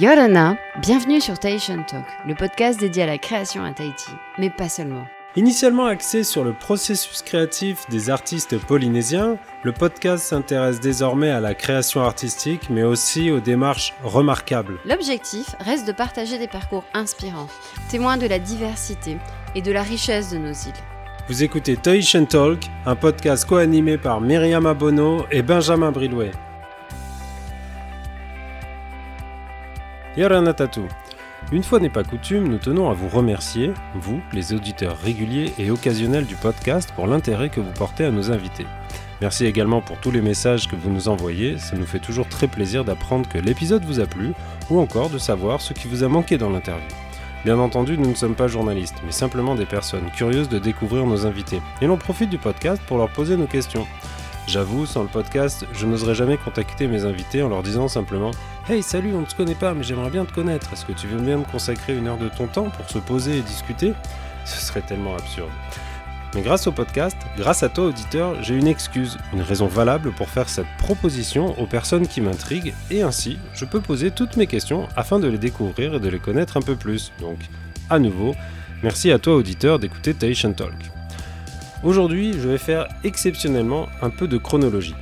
Yorana, bienvenue sur Tahitian Talk, le podcast dédié à la création à Tahiti, mais pas seulement. Initialement axé sur le processus créatif des artistes polynésiens, le podcast s'intéresse désormais à la création artistique, mais aussi aux démarches remarquables. L'objectif reste de partager des parcours inspirants, témoins de la diversité et de la richesse de nos îles. Vous écoutez Tahitian Talk, un podcast co-animé par Myriam Abono et Benjamin Bridway. Yaranatatu. Une fois n'est pas coutume, nous tenons à vous remercier, vous, les auditeurs réguliers et occasionnels du podcast, pour l'intérêt que vous portez à nos invités. Merci également pour tous les messages que vous nous envoyez, ça nous fait toujours très plaisir d'apprendre que l'épisode vous a plu, ou encore de savoir ce qui vous a manqué dans l'interview. Bien entendu, nous ne sommes pas journalistes, mais simplement des personnes curieuses de découvrir nos invités, et l'on profite du podcast pour leur poser nos questions. J'avoue, sans le podcast, je n'oserais jamais contacter mes invités en leur disant simplement Hey, salut, on ne se connaît pas, mais j'aimerais bien te connaître. Est-ce que tu veux bien me consacrer une heure de ton temps pour se poser et discuter? Ce serait tellement absurde. Mais grâce au podcast, grâce à toi auditeur, j'ai une excuse, une raison valable pour faire cette proposition aux personnes qui m'intriguent et ainsi je peux poser toutes mes questions afin de les découvrir et de les connaître un peu plus. Donc, à nouveau, merci à toi auditeur d'écouter Tahitian Talk. Aujourd'hui, je vais faire exceptionnellement un peu de chronologie.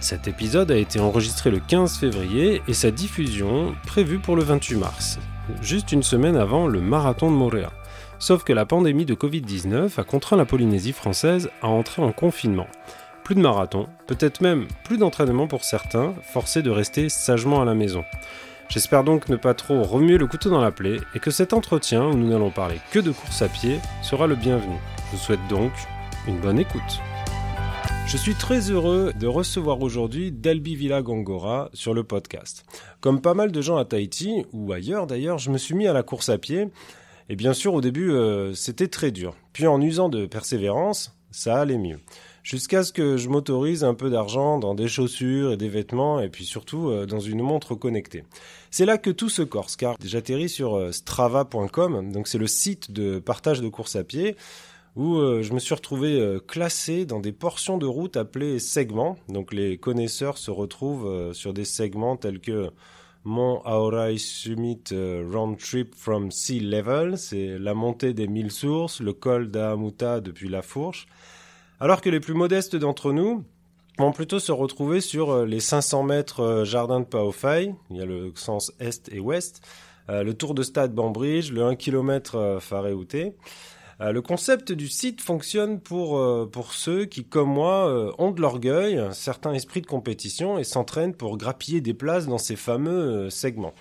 Cet épisode a été enregistré le 15 février et sa diffusion prévue pour le 28 mars, juste une semaine avant le marathon de Montréal. Sauf que la pandémie de Covid-19 a contraint la Polynésie française à entrer en confinement. Plus de marathon, peut-être même plus d'entraînement pour certains, forcés de rester sagement à la maison. J'espère donc ne pas trop remuer le couteau dans la plaie et que cet entretien où nous n'allons parler que de course à pied sera le bienvenu. Je vous souhaite donc une bonne écoute. Je suis très heureux de recevoir aujourd'hui Delby Villa Gongora sur le podcast. Comme pas mal de gens à Tahiti, ou ailleurs d'ailleurs, je me suis mis à la course à pied. Et bien sûr, au début, euh, c'était très dur. Puis en usant de persévérance, ça allait mieux. Jusqu'à ce que je m'autorise un peu d'argent dans des chaussures et des vêtements, et puis surtout euh, dans une montre connectée. C'est là que tout se corse, car j'atterris sur euh, strava.com, donc c'est le site de partage de course à pied où euh, je me suis retrouvé euh, classé dans des portions de route appelées segments. Donc les connaisseurs se retrouvent euh, sur des segments tels que Mont Aorai Summit Round Trip from Sea Level, c'est la montée des mille sources, le col d'Ahamuta depuis la Fourche, alors que les plus modestes d'entre nous vont plutôt se retrouver sur les 500 mètres jardin de Paofai, il y a le sens est et ouest, le tour de stade Bambridge, le 1 km Faréouté. Euh, le concept du site fonctionne pour, euh, pour ceux qui, comme moi, euh, ont de l'orgueil, un certain esprit de compétition et s'entraînent pour grappiller des places dans ces fameux segments.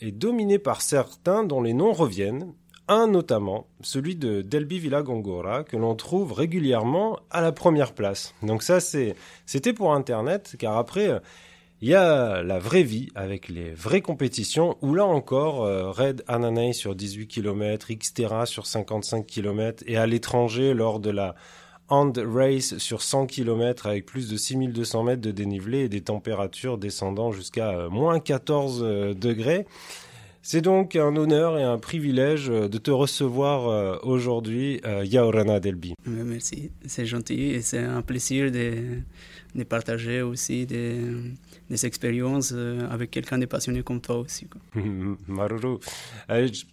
et dominé par certains dont les noms reviennent, un notamment, celui de Delby Villa Gongora, que l'on trouve régulièrement à la première place. Donc ça, c'est, c'était pour Internet, car après, il y a la vraie vie avec les vraies compétitions où là encore, euh, Red Ananay sur 18 km, Xterra sur 55 km et à l'étranger lors de la Hand Race sur 100 km avec plus de 6200 mètres de dénivelé et des températures descendant jusqu'à euh, moins 14 euh, degrés. C'est donc un honneur et un privilège de te recevoir aujourd'hui, Yaorana Delbi. Merci, c'est gentil et c'est un plaisir de, de partager aussi des des expériences euh, avec quelqu'un de passionné comme toi aussi. Maruru.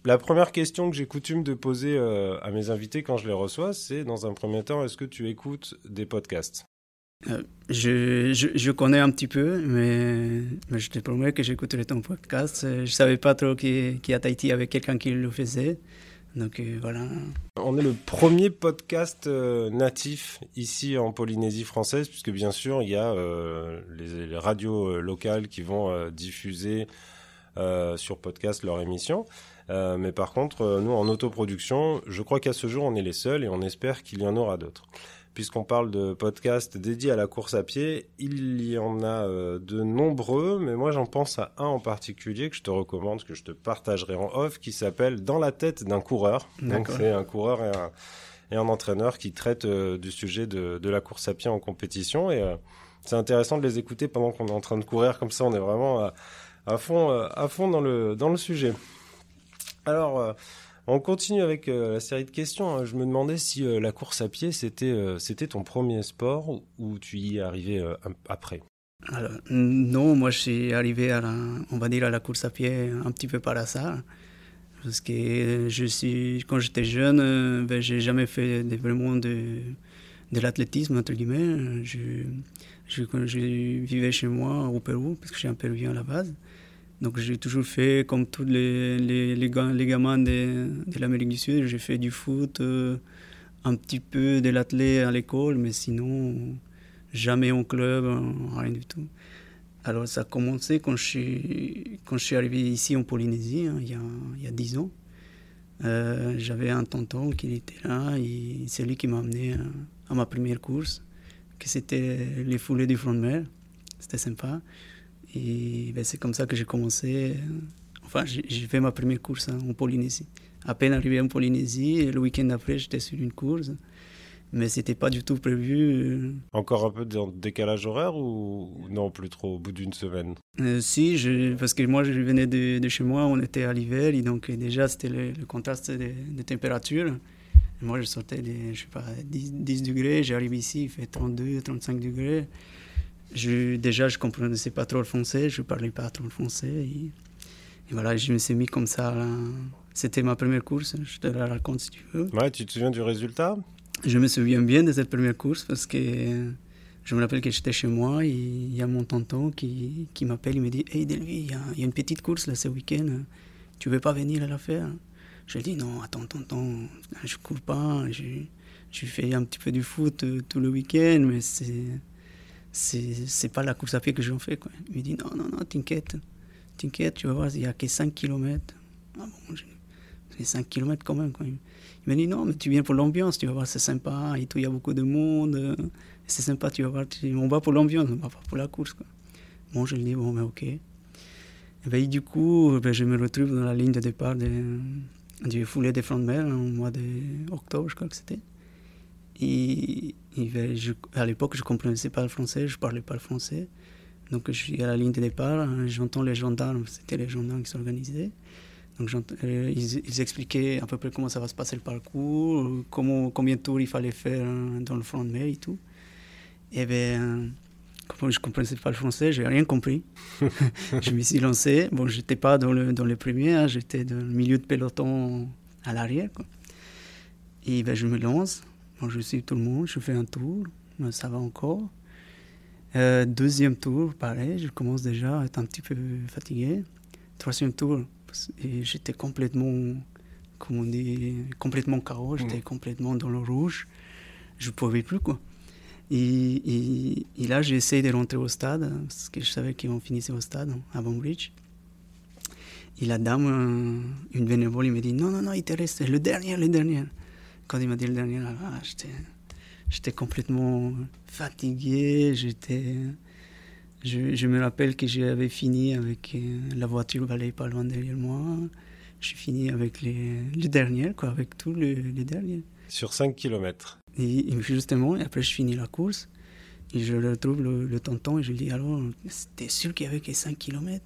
la première question que j'ai coutume de poser euh, à mes invités quand je les reçois, c'est dans un premier temps, est-ce que tu écoutes des podcasts? Euh, je, je, connais un petit peu, mais, je te promets que j'écouterai ton podcast. Je ne savais pas trop qu'il y a Tahiti avec quelqu'un qui le faisait. Euh. On est le premier podcast euh, natif ici en Polynésie française, puisque bien sûr il y a euh, les, radios locales qui vont diffuser sur podcast leur émission. mais par contre, nous en autoproduction, je crois qu'à ce jour on est les seuls et on espère qu'il y en aura d'autres puisqu'on parle de podcasts dédiés à la course à pied, il y en a euh, de nombreux, mais moi j'en pense à un en particulier que je te recommande, que je te partagerai en off, qui s'appelle Dans la tête d'un coureur. Donc c'est un coureur et un, et un entraîneur qui traite euh, du sujet de, de, la course à pied en compétition. Et euh, c'est intéressant de les écouter pendant qu'on est en train de courir, comme ça on est vraiment à, à fond, à fond dans, le, dans le sujet. Alors... On continue avec euh, la série de questions. Hein. Je me demandais si euh, la course à pied, c'était euh, ton premier sport ou tu y es arrivé après? Non, moi je suis arrivé à la, on va dire à la course à pied un petit peu par hasard. Parce que je suis, quand j'étais jeune, ben, j'ai jamais fait vraiment de, de l'athlétisme, entre guillemets. Je vivais chez moi au Pérou, parce que je suis un Péruvien à la base. Donc j'ai toujours fait, comme tous les, les, les, les gamins de, de l'Amérique du Sud, j'ai fait du foot, euh, un petit peu de l'athlète à l'école, mais sinon, jamais en club, rien du tout. Alors ça a commencé quand je suis, quand je suis arrivé ici en Polynésie, hein, il, y a, il y a 10 ans. Euh, J'avais un tonton qui était là et c'est lui qui m'a amené à, à, ma première course, que c'était les foulées du front de mer. C'était sympa. Et ben, c'est comme ça que j'ai commencé. Enfin, j'ai fait ma première course hein, en Polynésie. À peine arrivé en Polynésie, le week-end après, j'étais sur une course mais c'était pas du tout prévu. Encore un peu de décalage horaire ou non, plus trop, au bout d'une semaine? Euh, Si, je, parce que moi je venais de, de, chez moi, on était à l'hiver, et donc déjà c'était le, contraste des de températures. moi je sortais des, je sais pas, 10, 10 degrés, j'arrive ici, il fait 32, 35 degrés. Je, déjà je comprenais pas trop le français, je parlais pas trop le français. Et, voilà, je me suis mis comme ça. C'était ma première course, je te la raconte si tu veux. Ouais, tu te souviens du résultat? Je me souviens bien de cette première course parce que je me rappelle que j'étais chez moi et il y a mon tonton qui, qui m'appelle, il me dit Hey Delvi, il y, y, a une petite course là ce week-end, tu veux pas venir à la faire? Je lui dis Non, attends, tonton, je cours pas, je, je fais un petit peu du foot euh, tout le week-end, mais c'est. C'est pas la course à pied que j'en fais. Quoi. Il me dit Non, non, non, t'inquiète, t'inquiète, tu vas voir, il n'y a que 5 km. Ah bon, c'est 5 km quand même. Quoi. Il m'a dit non, mais tu viens pour l'ambiance, tu vas voir, c'est sympa, et tout, il y a beaucoup de monde, euh, c'est sympa, tu vas voir, on va pour l'ambiance, on va pas pour la course. Quoi. Bon, je lui dis, bon, mais ok. Et ben, du coup, ben, je me retrouve dans la ligne de départ du foulée des fronts de mer, au mois d'octobre, je crois que c'était. Et, et je, à l'époque, je ne comprenais pas le français, je ne parlais pas le français. Donc, je suis à la ligne de départ, j'entends les gendarmes, c'était les gendarmes qui s'organisaient. Donc, euh, ils, expliquaient à peu près comment ça va se passer le parcours, comment, combien de tours il fallait faire hein, dans le front de mer et tout. Et bien, comme je ne comprenais pas le français, je n'ai rien compris. je me suis lancé. Bon, je n'étais pas dans, le, dans les premiers, hein, j'étais dans le milieu de peloton à l'arrière. Et ben, je me lance. Bon, je suis tout le monde, je fais un tour, ça va encore. Euh, deuxième tour, pareil, je commence déjà à être un petit peu fatigué. Troisième tour, j'étais complètement, comme on dit, complètement j'étais mm. complètement dans le rouge. Je ne pouvais plus, quoi. Et, et, là, j'ai essayé de rentrer au stade, parce que je savais qu'on finissait au stade, à Bombridge. Et la dame, euh, une bénévole, il me dit Non, non, non, il te reste le dernier, le dernier. Quand il m'a dit le dernier, là, j'étais complètement fatigué, j'étais je, me rappelle que j'avais fini avec euh, la voiture allait pas loin derrière moi. J'ai fini avec les, les derniers, quoi, avec tous les, les derniers. Sur 5 km. Et, justement, et après je finis la course. Et je retrouve le, tonton et je lui dis Alors, t'es sûr qu'il y avait que 5 km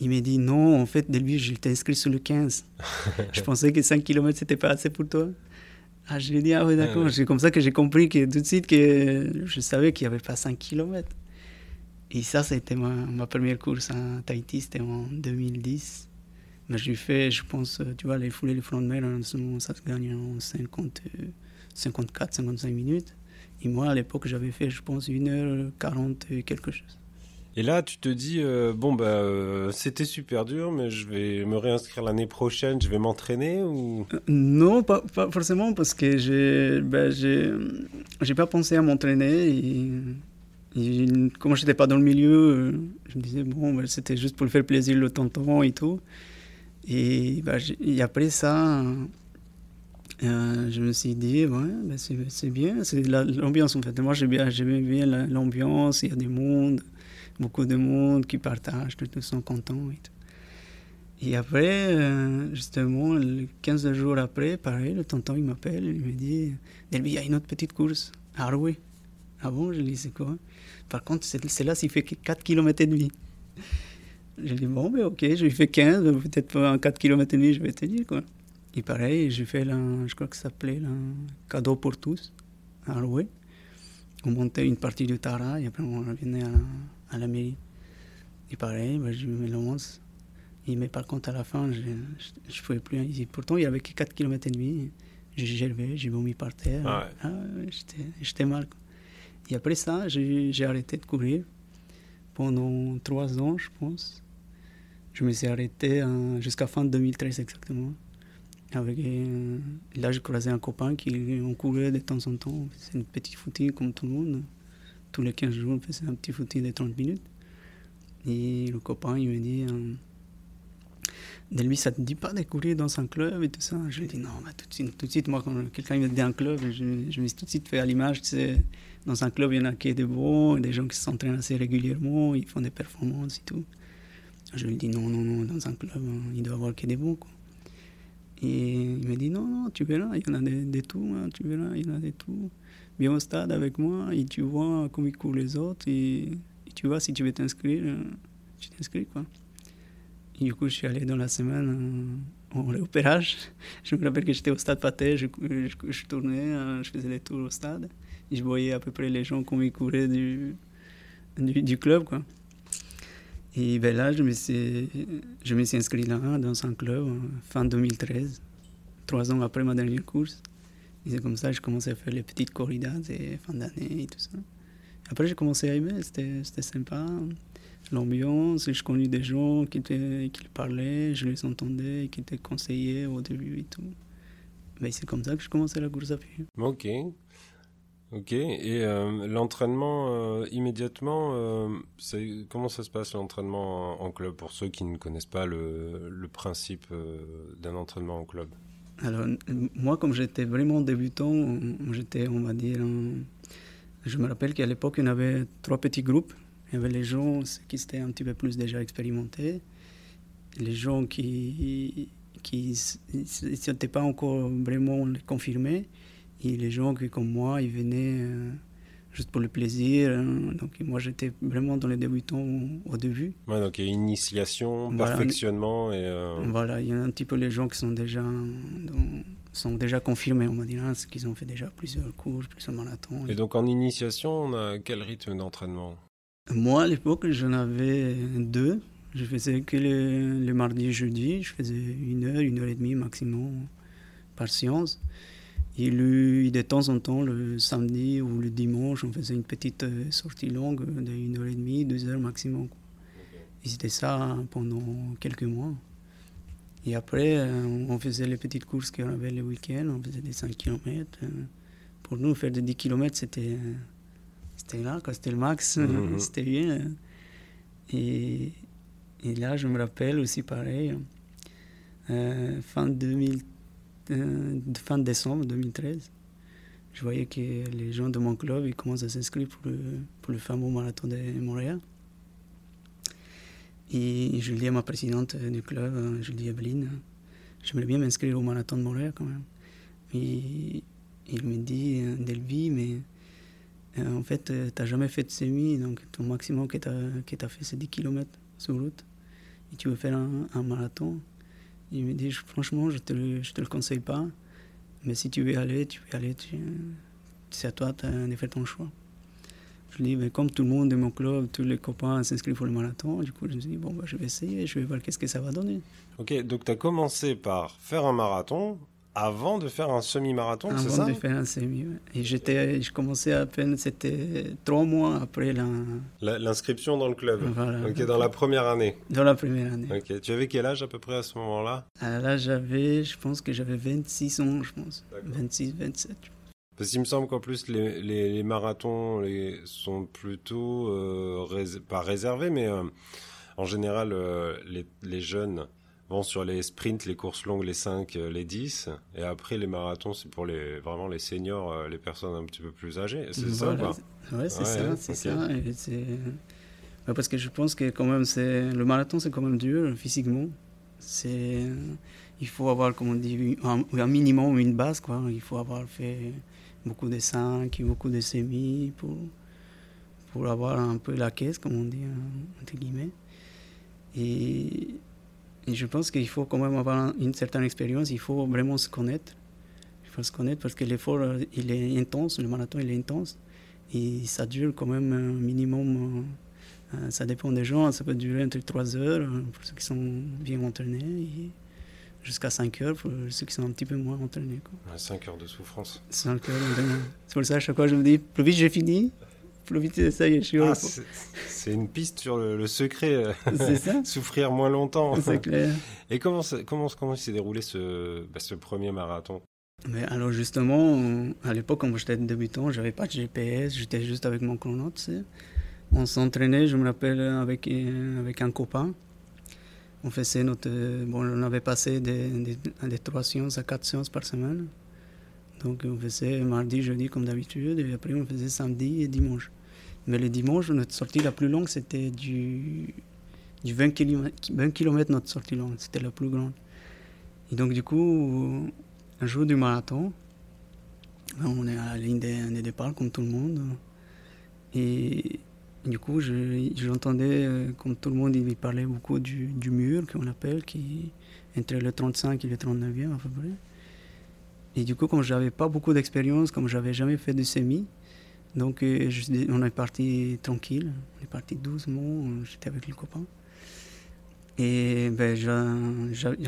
Il m'a dit Non, en fait, de lui, j'étais inscrit sur le 15. je pensais que 5 km, c'était pas assez pour toi. Ah, je lui ai dit Ah, oui, d'accord. C'est comme ça que j'ai compris que tout de suite que je savais qu'il n'y avait pas 5 km. Et ça, c'était ma, ma, première course à Tahiti, c'était en 2010. Mais j'ai fait, je pense, tu vois, les foulées, les flancs de mer, ça se gagne en 50, 54, 55 minutes. Et moi, à l'époque, j'avais fait, je pense, 1h40 et quelque chose. Et là, tu te dis, euh, bon, bah, euh, c'était super dur, mais je vais me réinscrire l'année prochaine, je vais m'entraîner ou... Euh, non, pas, forcément, parce que j'ai j'ai pas pensé à m'entraîner. Et et comme je n'étais pas dans le milieu, je me disais, bon, ben, c'était juste pour le faire plaisir le tonton et tout. Et, bah, après ça, je me suis dit, ouais, ben, c'est bien, c'est l'ambiance en fait. Moi, bien, bien l'ambiance, il y a du monde, beaucoup de monde qui partagent, tout sont contents et tout. Et après, euh, justement, 15 jours après, pareil, le tonton il m'appelle, il me dit, il y a une autre petite course à Haroué. Ah bon? Je lui dis, c'est quoi? Par contre, c'est là s'il fait 4 km et demi. Je lui dis, bon, ben ok, je lui fais 15, peut-être pas en 4 km et demi, je vais te dire, quoi. Et pareil, j'ai fait, là, je crois que ça s'appelait un cadeau pour tous, à Aroué. On montait une partie du Tara et après on revenait à la mairie. Et pareil, bah, je me lance. Et, mais par contre, à la fin, je ne pouvais plus. Et pourtant, il y avait que 4 km et demi. J'ai gelé, j'ai vomi par terre. Ah Ah, J'étais mal. Et après ça, j'ai arrêté de courir pendant 3 ans, je pense. Je me suis arrêté euh, jusqu'à fin 2013 exactement. Avec, euh, là, j'ai croisé un copain qui on courait de temps en temps. C'est une petite footing comme tout le monde. Tous les 15 jours, on faisait un petit footing de 30 minutes. Et le copain, il me dit euh, Delby, ça te dit pas de courir dans un club et tout ça? Je lui dis Non, bah, tout, de suite, tout de suite, moi, quand quelqu'un me dit un club, je, je me suis tout de suite fait à l'image. Tu dans un club, il y en a qui est des bons, des gens qui s'entraînent assez régulièrement, ils font des performances et tout. Je lui dis Non, non, non, dans un club, il doit y avoir que des bons. Quoi. Et il me dit non, non, tu verras, il y en a des, des tout, hein, tu verras, il y en a des tout. Viens au stade avec moi et tu vois comment ils courent les autres et, tu vois si tu veux t'inscrire, euh, tu t'inscris quoi. Et du coup, je suis allé dans la semaine euh, en réopérage. Je me rappelle que j'étais au stade Pathé, je, je, tournais, euh, je faisais les tours au stade et je voyais à peu près les gens comment ils couraient du, du, du club quoi. Et ben là, je me, suis, je me suis inscrit là, dans un club, en fin 2013, trois ans après ma dernière course. Et c'est comme ça que j'ai commencé à faire les petites corridas de fin d'année et tout ça. Après, j'ai commencé à aimer, c'était sympa. L'ambiance, je connais des gens qui, étaient, qui parlaient, je les entendais, qui étaient conseillés au début et tout. Ben, c'est comme ça que je commençais la course à pied. Ok. Ok. Et euh, l'entraînement euh, immédiatement, euh, comment ça se passe l'entraînement en, en club pour ceux qui ne connaissent pas le, le principe d'un entraînement en club? Alors, moi, comme j'étais vraiment débutant, j'étais, on va dire, je me rappelle qu'à l'époque, on avait trois petits groupes. Il y avait les gens qui étaient un petit peu plus déjà expérimentés, les gens qui qui n'étaient pas encore vraiment confirmés, et les gens qui, comme moi, ils venaient euh, juste pour le plaisir. hein. Donc, moi, j'étais vraiment dans les débutants au, début. Ouais, donc il y a initiation, Voilà. perfectionnement et. euh, Voilà, il y a un petit peu les gens qui sont déjà, dans- sont déjà confirmés, on va dire, hein, c'est qu'ils ont fait déjà plusieurs courses, plusieurs marathons. Et donc en initiation, on a quel rythme d'entraînement? Moi, à l'époque, j'en avais deux. Je faisais que le, le mardi et jeudi. Je faisais une heure, une heure et demie maximum par séance. Et le, de temps en temps, le samedi ou le dimanche, on faisait une petite euh, sortie longue de une heure et demie, deux heures maximum. quoi. Et c'était ça pendant quelques mois. Et après, euh, on faisait les petites courses qu'on avait le week-end. On faisait des 5 km. Pour nous, faire des 10 km, c'était euh, c'était là, c'était le max. Mhm. c'était bien. Et, et là, je me rappelle aussi pareil, euh, fin, 2000, euh, fin décembre 2013, je voyais que les gens de mon club ils commencent à s'inscrire pour le, pour le fameux marathon de Montréal. Et je dis à ma présidente du club, je dis à j'aimerais bien m'inscrire au marathon de Montréal quand même. Il me dit, euh, Delvi, mais euh, en fait, tu n'as jamais fait de semi, donc ton maximum que tu as, fait, c'est 10 km sur route. Et tu veux faire un marathon. Il me dit, franchement, je ne te, je te le conseille pas, mais si tu veux aller, tu peux aller, c'est à toi de faire ton choix. Je lui dis, mais comme tout le monde de mon club, tous les copains s'inscrivent pour le marathon, du coup, je me dit, bon, bah, je vais essayer, je vais voir qu'est-ce que ça va donner. Ok, donc tu as commencé par faire un marathon avant de faire un semi-marathon, c'est Avant ça de faire un semi. ouais. Et j'étais, je commençais à peine, c'était trois mois après La- L'inscription dans le club. Voilà. Ok, dans la première année. dans la première année. Ok, tu avais quel âge à peu près à ce moment-là Ah, Là, j'avais, je pense que j'avais 26 ans, je pense. D'accord. 26, 27. Parce qu'il me semble qu'en plus les, les, les marathons les, sont plutôt euh, rés- pas réservés, mais euh, en général euh, les jeunes vont sur les sprints, les courses longues, les 5, euh, les 10, et après les marathons c'est pour les vraiment les seniors, euh, les personnes un petit peu plus âgées. C'est ça pas Ouais, c'est Ouais, ça, c'est ça. Ouais, parce que je pense que quand même, c'est le marathon, c'est quand même dur physiquement. C'est, il faut avoir, comme on dit, un, un minimum, une base, quoi. Il faut avoir fait beaucoup de 5 et beaucoup de semis pour, pour avoir un peu la caisse, comme on dit, hein, entre guillemets. Et, et je pense qu'il faut quand même avoir une certaine expérience, il faut vraiment se connaître. Il faut se connaître parce que l'effort, euh, il est intense, le marathon, il est intense. Et ça dure quand même un minimum Euh, ça dépend des gens, ça peut durer entre 3 heures euh, pour ceux qui sont bien entraînés jusqu'à 5 heures pour ceux qui sont un petit peu moins entraînés. Quoi. 5 heures de souffrance. 5 heures C'est pour ça à chaque fois je me dis, plus vite j'ai fini, ah, C'est une piste sur le, secret. Euh, c'est ça. Souffrir moins longtemps. C'est clair. Et comment, comment, comment s'est déroulé ce, bah, ce premier marathon? Mais alors justement, à l'époque, quand j'étais débutant, j'avais pas de GPS, j'étais juste avec mon chronote. On s'entraînait, je me rappelle, avec, euh, avec un copain. On faisait notre, bon, on avait passé des, des, des 3 séances à 4 séances par semaine. Donc on faisait mardi, jeudi comme d'habitude, et après on faisait samedi et dimanche. Mais le dimanche, notre sortie la plus longue, c'était du, du 20 km, 20 km notre sortie longue, c'était la plus grande. Et donc du coup, un jour du marathon, on est à la ligne des, départ comme tout le monde. Et du coup, j'entendais, euh, comme tout le monde, il parlait beaucoup du, du mur qu'on appelle, qui entre le 35 et le 39e à peu près. Et du coup, comme j'avais pas beaucoup d'expérience, comme j'avais jamais fait de semi, donc euh, on est parti tranquille, on est parti doucement, j'étais avec le copain. Et ben,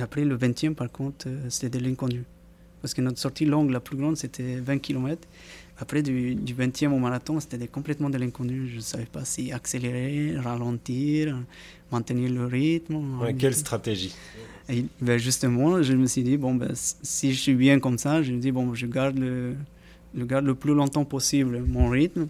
après le 20e, par contre, euh, c'était de l'inconnu. Parce que notre sortie longue, la plus grande, c'était 20 km. Après, du, 20e au marathon, c'était complètement de l'inconnu. Je ne savais pas si accélérer, ralentir, maintenir le rythme. quelle stratégie et, ben Justement, je me suis dit, bon, ben, si je suis bien comme ça, je me dis, bon, je garde le, je garde le plus longtemps possible mon rythme.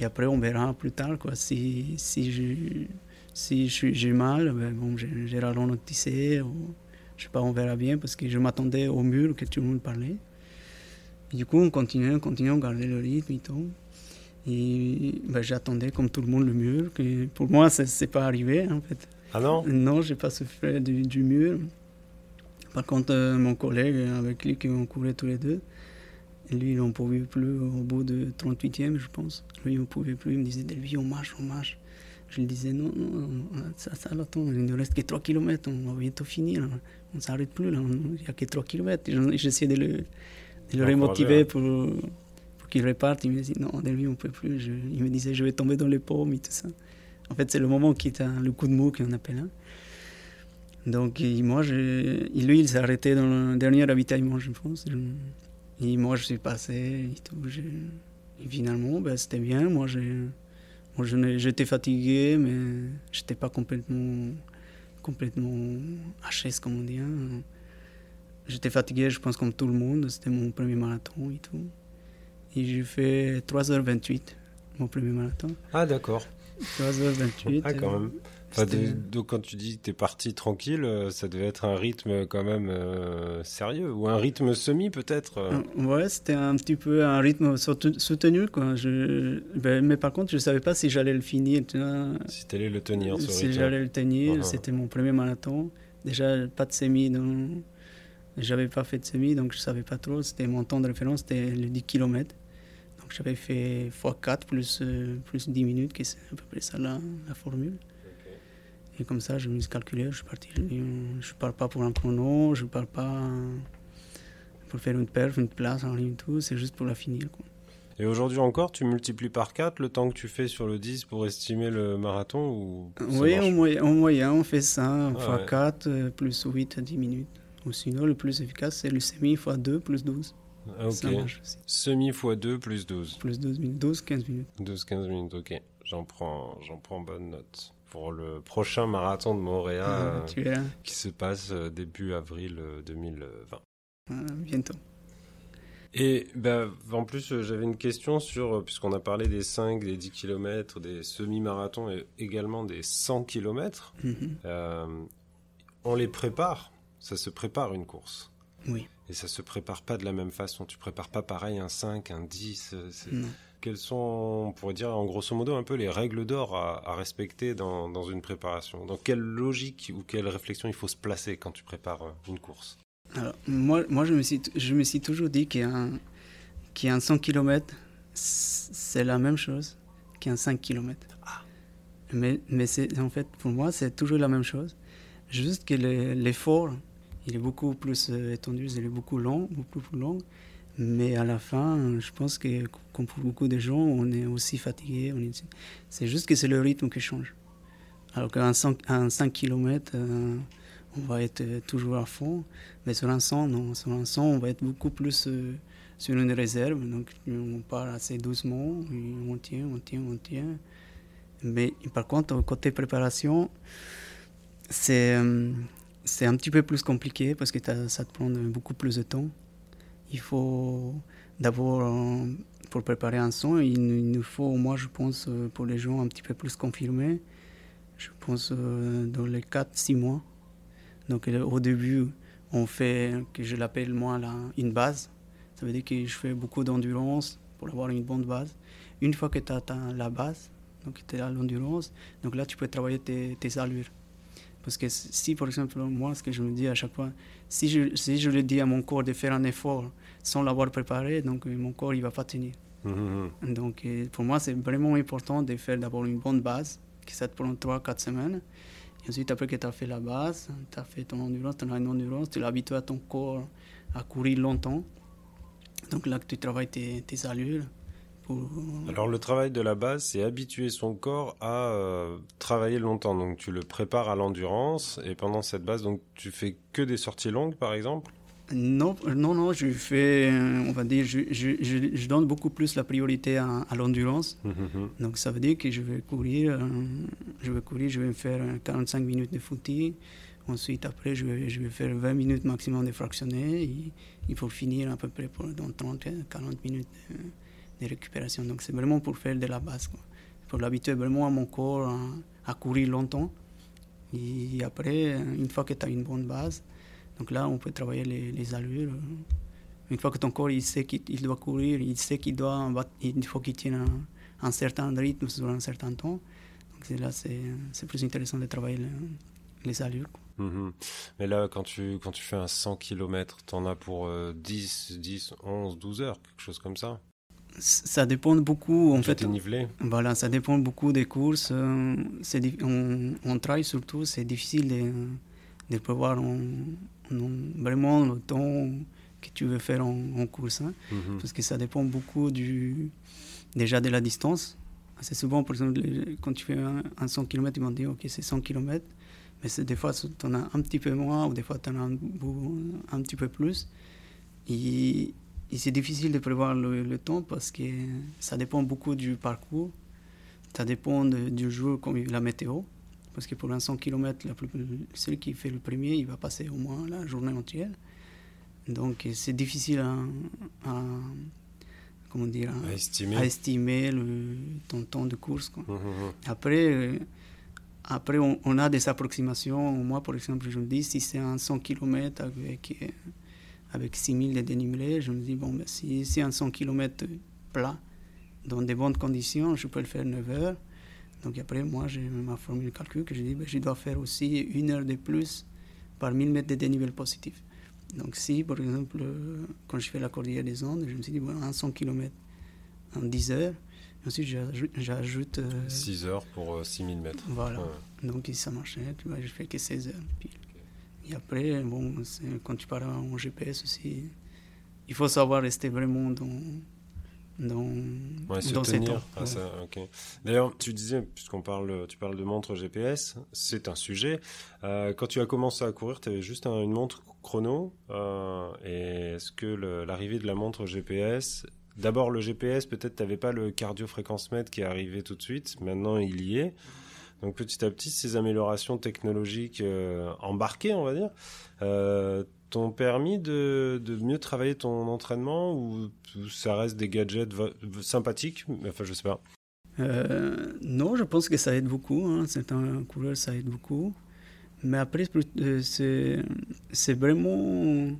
Et après, on verra plus tard. Quoi. Si, si j'ai si j'ai mal, ben, bon, j'ai ralenti. Ou, je sais pas, on verra bien parce que je m'attendais au mur que tout le monde parlait. du coup, on continuait, on continuait, on gardait le rythme et tout. Et ben, j'attendais comme tout le monde le mur. Que pour moi, ça n'est pas arrivé en fait. Ah non? Non, j'ai pas souffert du, du, mur. Par contre, euh, mon collègue avec lui, on courait tous les deux, lui, il n'en pouvait plus au bout de 38e, je pense. Lui, il ne pouvait plus. Il me disait, Delvi, on marche, on marche. Je lui disais, non, non, ça, ça, attends, il ne reste que 3 km, on va bientôt finir on ne s'arrête plus, là, il n'y a que 3 km. J'essaie de le, de le remotiver pour, pour qu'il reparte. Il me dit non, de lui, on ne peut plus. il me disait je vais tomber dans les pommes et tout ça. En fait, c'est le moment qui est le coup de mou qu'on appelle. Hein. Donc, moi, je, lui, il s'est arrêté dans le dernier ravitaillement, je pense. Et moi, je suis passé et tout. et finalement, ben, c'était bien. Moi, j'étais fatigué, mais je n'étais pas complètement complètement HS, comme on dit. Hein. J'étais fatigué, je pense, comme tout le monde. C'était mon premier marathon et tout. Et j'ai fait 3h28, mon premier marathon. Ah, d'accord. 3h28. ah, quand même donc quand tu dis que tu es parti tranquille, euh, ça devait être un rythme quand même euh, sérieux ou un rythme semi peut-être euh. Ouais, c'était un petit peu un rythme soutenu. Quoi. Je, ben, mais par contre, je ne savais pas si j'allais le finir. Si tu allais le tenir ce Si j'allais le tenir, uh-huh. c'était mon premier marathon. Déjà, pas de semi. Donc... J'avais pas fait de semi, donc je ne savais pas trop. C'était mon temps de référence, c'était le 10 km. Donc j'avais fait x4 plus, plus 10 minutes, qui c'est à peu près ça la, la formule. Et comme ça, je me suis calculé, je suis parti. Je ne parle pas pour un chrono, je ne parle pas pour faire une perf, une place en ligne, tout. C'est juste pour la finir. Et aujourd'hui encore, tu multiplies par 4 le temps que tu fais sur le 10 pour estimer le marathon ou Oui, au moyen, moyen, on fait ça, ah fois 4 euh, plus 8 à 10 minutes. Ou sinon, le plus efficace, c'est le semi fois 2 plus 12. Ah, ok. Semi fois 2 plus 12. Plus 12 minutes, 12, 15 minutes. 12, 15 minutes, ok. J'en prends, j'en prends bonne note pour le prochain marathon de Montréal ah, euh, qui se passe euh, début avril 2020. Euh, ah, bientôt. Et ben, en plus, j'avais une question sur, puisqu'on a parlé des 5, des 10 km, des semi-marathons et également des 100 km, mhm. on les prépare, ça se prépare une course. Oui. Et ça se prépare pas de la même façon. Tu prépares pas pareil un 5, un 10. Quelles sont, on pourrait dire en grosso modo, un peu les règles d'or à, respecter dans, dans, une préparation Dans quelle logique ou quelle réflexion il faut se placer quand tu prépares euh, une course? Alors, moi, moi je, me suis, je me suis toujours dit qu'un un 100 km, c'est la même chose qu'un 5 km. Ah. Mais, mais en fait, pour moi, c'est toujours la même chose. Juste que l'effort, il est beaucoup plus euh, étendu, il est beaucoup long, beaucoup plus long. Mais à la fin, je pense que, comme pour beaucoup de gens, on est aussi fatigué. C'est juste que c'est le rythme qui change. Alors qu'à 5, 5 km, on va être toujours à fond. Mais sur un 100, non. Sur un 100, on va être beaucoup plus sur une réserve. Donc on part assez doucement, on tient, on tient, on tient. Mais par contre, côté préparation, c'est c'est un petit peu plus compliqué parce que ça te prend beaucoup plus de temps. Il faut d'abord, pour préparer un son, il, nous faut, moi je pense, euh, pour les gens un petit peu plus confirmés, je pense euh, dans les 4-6 mois. Donc au début, on fait, que je l'appelle moi, la, une base. Ça veut dire que je fais beaucoup d'endurance pour avoir une bonne base. Une fois que tu as atteint la base, donc tu as l'endurance, donc là tu peux travailler tes, tes allures. Parce que si, par exemple, moi, ce que je me dis à chaque fois, si je, si je le dis à mon corps de faire un effort sans l'avoir préparé, donc euh, mon corps, il va pas tenir. Mmh, mmh, mmh. Donc, euh, pour moi, c'est vraiment important de faire d'abord une bonne base, qui ça te prend 3-4 semaines. Et ensuite, après que tu as fait la base, tu as fait ton endurance, tu as une endurance, tu l'as habitué à ton corps à courir longtemps. Donc là, que tu travailles tes, tes allures. Alors le travail de la base, c'est habituer son corps à euh, travailler longtemps. Donc tu le prépares à l'endurance et pendant cette base, donc tu fais que des sorties longues, par exemple? Non, non, non, je fais, euh, on va dire, je, je, je, donne beaucoup plus la priorité à, l'endurance. Hum, hum, hum. Donc ça veut dire que je vais courir, euh, je vais courir, je vais faire 45 minutes de footing. Ensuite, après, je vais, je vais faire 20 minutes maximum de fractionné. il faut finir à peu près pour, dans 30, 40 minutes de récupération. Donc c'est vraiment pour faire de la base, quoi. pour l'habituer vraiment à mon corps à, courir longtemps. Et après, une fois que tu as une bonne base, donc là on peut travailler les, les allures. Une fois que ton corps il sait qu'il doit courir, il sait qu'il doit, il faut qu'il tienne un, certain rythme sur un certain temps. Donc là c'est plus intéressant de travailler les, allures. Mhm. Mais là, quand tu, quand tu fais un 100 km, tu en as pour 10, 10, 11, 12 heures, quelque chose comme ça ça dépend beaucoup. En fait, nivelé. Voilà, ça dépend beaucoup des courses. Euh, on, on travaille surtout, c'est difficile de, de prévoir vraiment le temps que tu veux faire en, course. Hein. Mhm. Parce que ça dépend beaucoup du, déjà de la distance. Assez souvent, par exemple, quand tu fais un, 100 km, ils m'ont dit ok, c'est 100 km. Mais des fois, tu en as un petit peu moins, ou des fois, tu en as un, un petit peu plus. Et et c'est difficile de prévoir le, temps parce que ça dépend beaucoup du parcours. Ça dépend du jour comme la météo. Parce que pour un 100 km, celui qui fait le premier, il va passer au moins la journée entière. Donc c'est difficile à, comment dire, à, estimer, à estimer le, ton temps de course. Hum, hum, hum. Après, après on, a des approximations. Moi, par exemple, je me dis si c'est un 100 km avec avec 6000 de dénivelé, je me dis, bon, ben, si c'est un 100 km plat, dans de bonnes conditions, je peux le faire 9 heures. Donc après, moi, j'ai ma formule de calcul que je dis, ben, je dois faire aussi une heure de plus par 1000 mètres de dénivelé positif. Donc si, par exemple, quand je fais la cordillère des Andes, je me suis dit, bon, un 100 km en 10 heures, ensuite j'ajoute... 6 euh, heures pour 6000 euh, mètres. Voilà. Donc ça marchait, tu vois, je fais que 16 heures. Puis, et après, bon, quand tu parles en GPS aussi, il faut savoir rester vraiment dans, dans, ouais, dans ces temps. Ah, D'ailleurs, tu disais, puisqu'on parle, tu parles de montre GPS, c'est un sujet. Euh, quand tu as commencé à courir, tu avais juste une montre chrono. Euh, et est-ce que l'arrivée de la montre GPS, d'abord le GPS, peut-être tu n'avais pas le cardio-fréquence mètre qui est arrivé tout de suite, maintenant il y est. Donc petit à petit, ces améliorations technologiques euh, embarquées, on va dire, t'ont permis de, mieux travailler ton entraînement ou ça reste des gadgets sympathiques? Enfin, je sais pas. Euh, non, je pense que ça aide beaucoup. Hein. C'est un coureur, ça aide beaucoup. Mais après, c'est vraiment.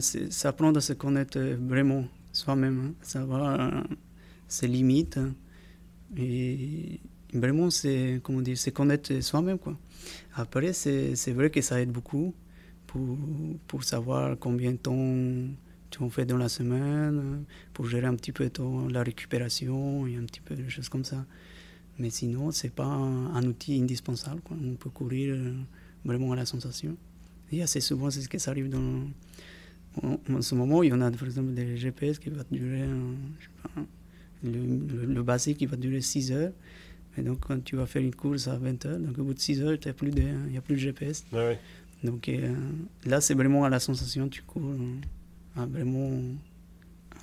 ça apprend à se connaître vraiment soi-même, hein. savoir ses limites. Et vraiment, c'est comment dire, c'est connaître soi-même. Quoi. Après, c'est, c'est vrai que ça aide beaucoup pour, savoir combien de temps tu en fais dans la semaine, pour gérer un petit peu ton, la récupération et un petit peu de choses comme ça. Mais sinon, c'est pas un, outil indispensable. Quoi. On peut courir vraiment à la sensation. Et assez souvent, c'est ce qui arrive dans. En, ce moment, il y en a par exemple des GPS qui vont durer, je sais pas, le, le, le basique qui va durer 6 heures. Et donc, quand tu vas faire une course à 20 heures, donc au bout de 6 heures, il n'y a plus de GPS. Ah ouais. Donc euh, là, c'est vraiment à la sensation, tu cours, à vraiment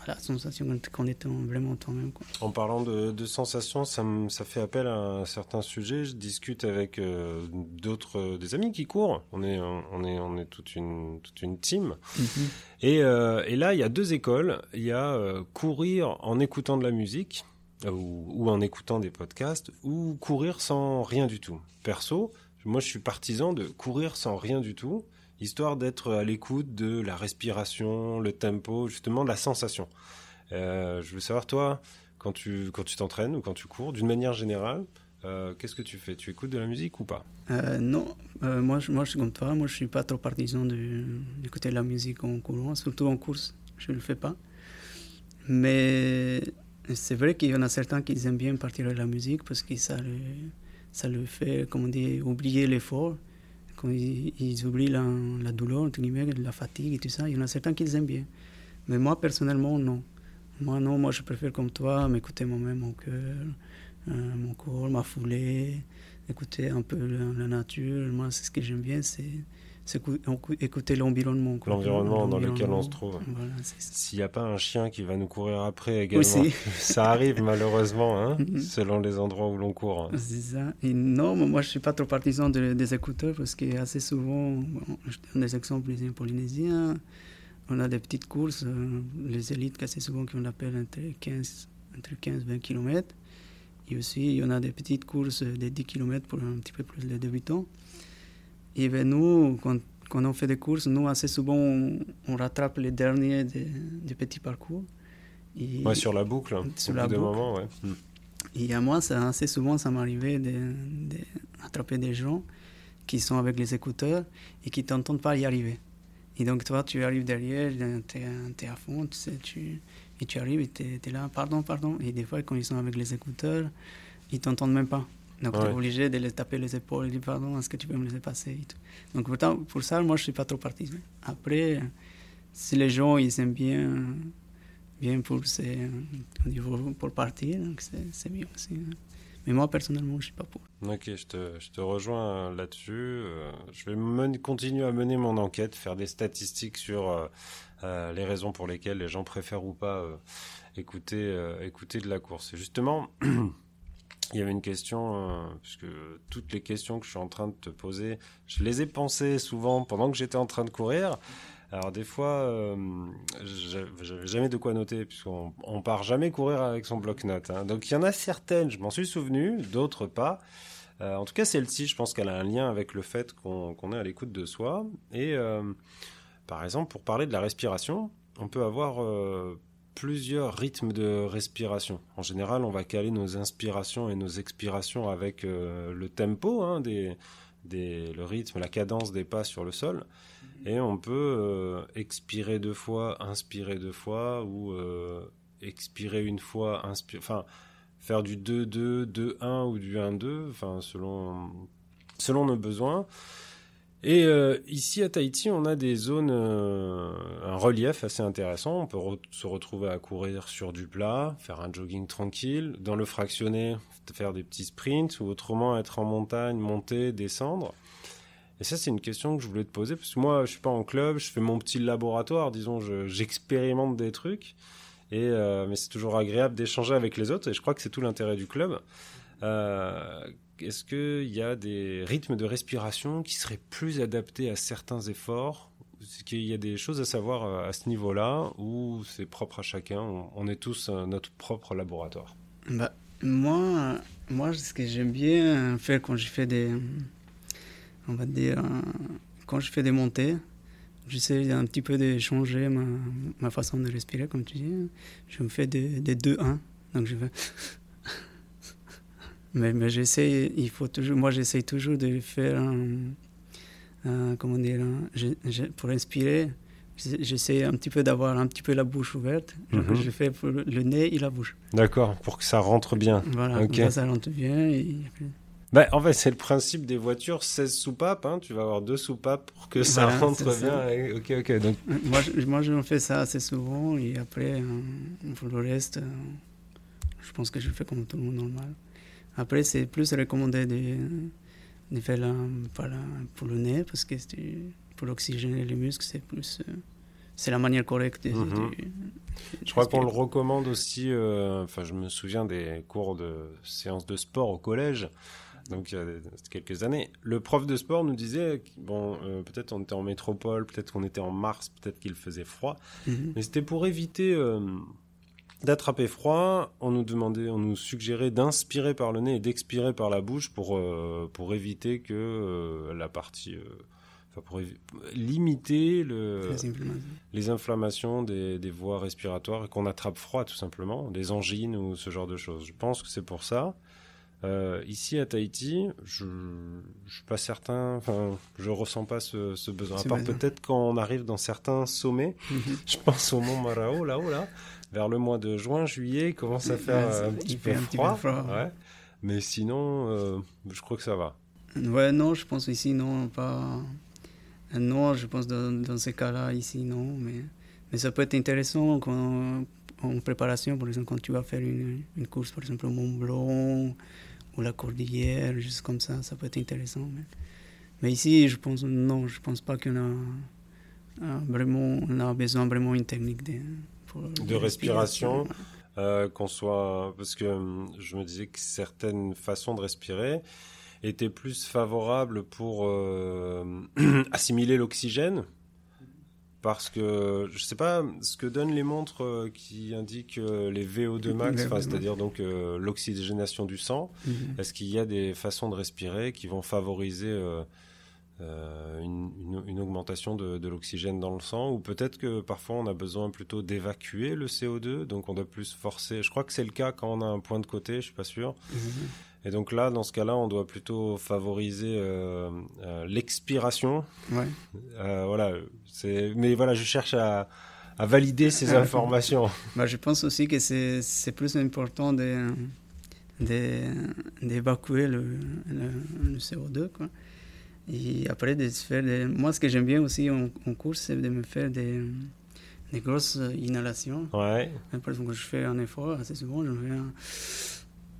à la sensation qu'on est vraiment toi-même. En parlant de, de sensations, ça, me, ça fait appel à un certain sujet. Je discute avec euh, d'autres, euh, des amis qui courent. On est, on est, on est toute une, toute une team. Mhm. et, et, là, il y a deux écoles. Il y a courir en écoutant de la musique. Ou, ou en écoutant des podcasts, ou courir sans rien du tout. Perso, moi, je suis partisan de courir sans rien du tout, histoire d'être à l'écoute de la respiration, le tempo, justement de la sensation. Euh, je veux savoir, toi, quand tu quand tu t'entraînes ou quand tu cours, d'une manière générale, euh, qu'est-ce que tu fais? Tu écoutes de la musique ou pas? Euh, Non, moi, je, moi je suis comme toi, moi je suis pas trop partisan d'écouter de, la musique en courant, surtout en course, je ne le fais pas. Mais c'est vrai qu'il y en a certains qui aiment bien partir de la musique parce que ça ça le fait, comment dire, oublier l'effort. Quand ils, oublient la, la, douleur, entre guillemets, la fatigue et tout ça, il y en a certains qui aiment bien. Mais moi, personnellement, non. Moi, non, moi, je préfère comme toi m'écouter moi-même, mon cœur, euh, mon corps, ma foulée, écouter un peu la, la nature. Moi, c'est ce que j'aime bien, c'est c'est écouter l'environnement. L'environnement dans lequel on se trouve. S'il n'y a pas un chien qui va nous courir après également, ça arrive malheureusement, hein, mhm. selon les endroits où l'on court. Hein. C'est ça. Et non, moi je ne suis pas trop partisan des écouteurs parce que assez souvent, je donne des exemples les polynésiens, on a des petites courses, euh, les élites assez souvent qu'on appelle entre 15 entre 15 20 km. Et aussi, il y en a des petites courses de 10 km pour un petit peu plus les débutants. Et ben nous, quand, quand, on fait des courses, nous, assez souvent, on, rattrape les derniers des, petits parcours. Et ouais, sur la boucle, hein, sur la boucle. Moment, ouais. Hmm. Et à moi, ça, assez souvent, ça m'arrivait d'attraper de, des gens qui sont avec les écouteurs et qui t'entendent pas y arriver. Et donc, toi, tu arrives derrière, tu es, à fond, tu sais, tu, et tu arrives et tu es, là, pardon, pardon. Et des fois, quand ils sont avec les écouteurs, ils t'entendent même pas. Donc, tu es obligé de les taper les épaules et dire pardon, est-ce que tu peux me laisser passer et tout. Donc, pourtant, pour ça, moi, je ne suis pas trop partisan. Après, si les gens, ils aiment bien, bien pour, pour partir, donc c'est bien aussi. Hein. Mais moi, personnellement, je ne suis pas pour. Ok, je te, je te rejoins là-dessus. Euh, je vais continuer à mener mon enquête, faire des statistiques sur euh, euh, les raisons pour lesquelles les gens préfèrent ou pas écouter, écouter de la course. Et justement, il y avait une question, euh, puisque toutes les questions que je suis en train de te poser, je les ai pensées souvent pendant que j'étais en train de courir. Alors des fois, euh, j'avais jamais de quoi noter, puisqu'on on part jamais courir avec son bloc-notes. Hein. Donc il y en a certaines, je m'en suis souvenu, d'autres pas. Euh, en tout cas, celle-ci, je pense qu'elle a un lien avec le fait qu'on est à l'écoute de soi. Et euh, par exemple, pour parler de la respiration, on peut avoir plusieurs rythmes de respiration. En général, on va caler nos inspirations et nos expirations avec euh, le tempo, hein, des, des, le rythme, la cadence des pas sur le sol. Et on peut euh, expirer deux fois, inspirer deux fois, ou euh, expirer une fois, inspirer, enfin, faire du 2-2, 2-1 ou du 1-2, enfin, selon, selon nos besoins. Et euh, ici à Tahiti, on a des zones, euh, un relief assez intéressant. On peut se retrouver à courir sur du plat, faire un jogging tranquille, dans le fractionné, faire des petits sprints, ou autrement être en montagne, monter, descendre. Et ça, c'est une question que je voulais te poser, parce que moi, je suis pas en club, je fais mon petit laboratoire, disons, j'expérimente des trucs. Et euh, mais c'est toujours agréable d'échanger avec les autres, et je crois que c'est tout l'intérêt du club. Euh, est-ce qu'il y a des rythmes de respiration qui seraient plus adaptés à certains efforts? Est-ce qu'il y a des choses à savoir euh, à ce niveau-là ou c'est propre à chacun on, est tous notre propre laboratoire? Bah, moi, moi, ce que j'aime bien faire quand je fais des, on va dire, quand je fais des montées, j'essaie un petit peu de changer ma, façon de respirer, comme tu dis. Je me fais des, des 2-1. Donc je fais mais, mais j'essaie, il faut toujours, moi j'essaie toujours de faire un, comment dire, pour inspirer, j'essaie un petit peu d'avoir un petit peu la bouche ouverte. Mhm. Je fais pour le nez et la bouche. D'accord, pour que ça rentre bien. Voilà, okay. ça, rentre bien. Et... Bah, en fait, c'est le principe des voitures, 16 soupapes. Hein, tu vas avoir deux soupapes pour que ça rentre bien. Ok, ok. Donc... Moi, je, moi, je fais ça assez souvent. Et après, pour le reste, je pense que je le fais comme tout le monde normal. Après, c'est plus recommandé de, de faire la, pour le nez, parce que pour oxygéner les muscles, c'est plus. Euh, c'est la manière correcte. De, Mhm. Je crois qu'on le recommande aussi. euh, Enfin, je me souviens des cours de séances de sport au collège. Donc, il y a quelques années, le prof de sport nous disait, bon, euh, peut-être on était en métropole, peut-être qu'on était en mars, peut-être qu'il faisait froid, Mhm. mais c'était pour éviter euh, d'attraper froid. On nous demandait, on nous suggérait d'inspirer par le nez et d'expirer par la bouche pour euh, pour éviter que euh, la partie, euh, enfin pour limiter le Les inflammations. les inflammations des, des voies respiratoires et qu'on attrape froid tout simplement, des angines ou ce genre de choses. Je pense que c'est pour ça. Ici à Tahiti, je je suis pas certain, enfin je ressens pas ce, ce besoin. À part besoin. peut-être quand on arrive dans certains sommets, Mhm. je pense au mont Marao là-haut là, vers le mois de juin, juillet, il commence à faire Ouais, euh, un petit peu un petit peu froid. froid. ouais. Mais sinon, euh, je crois que ça va. Ouais, non, je pense ici, non, pas. Non, je pense dans, dans ces cas-là, ici, non. Mais, mais ça peut être intéressant quand, en préparation, par exemple, quand tu vas faire une, une course, par exemple, au Mont Blanc ou la Cordillère, juste comme ça, ça peut être intéressant. Mais, mais ici, je pense, non, je pense pas qu'on a, a vraiment, on a besoin vraiment d'une technique de, De respiration. Euh, qu'on soit parce que hum, je me disais que certaines façons de respirer étaient plus favorables pour euh, assimiler l'oxygène parce que je sais pas ce que donnent les montres euh, qui indiquent les VO2 max, Les enfin, VO2 c'est-à-dire donc l'oxygénation du sang. Mhm. Est-ce qu'il y a des façons de respirer qui vont favoriser euh, une, une- une augmentation de, de l'oxygène dans le sang Ou peut-être que parfois on a besoin plutôt d'évacuer le CO2, donc on doit plus forcer. Je crois que c'est le cas quand on a un point de côté, je suis pas sûr. Mhm. Et donc là, dans ce cas-là, on doit plutôt favoriser euh, euh, l'expiration. Ouais. Voilà, c'est. Mais voilà, je cherche à, à valider ces informations. Bah, je pense aussi que c'est c'est plus important de- de- d'évacuer le, le, le CO2. Quoi. Et après, de se faire des- moi, ce que j'aime bien aussi en, en course, c'est de me faire des, des grosses inhalations. Ouais. Par exemple, quand je fais un effort, assez souvent, je me fais un...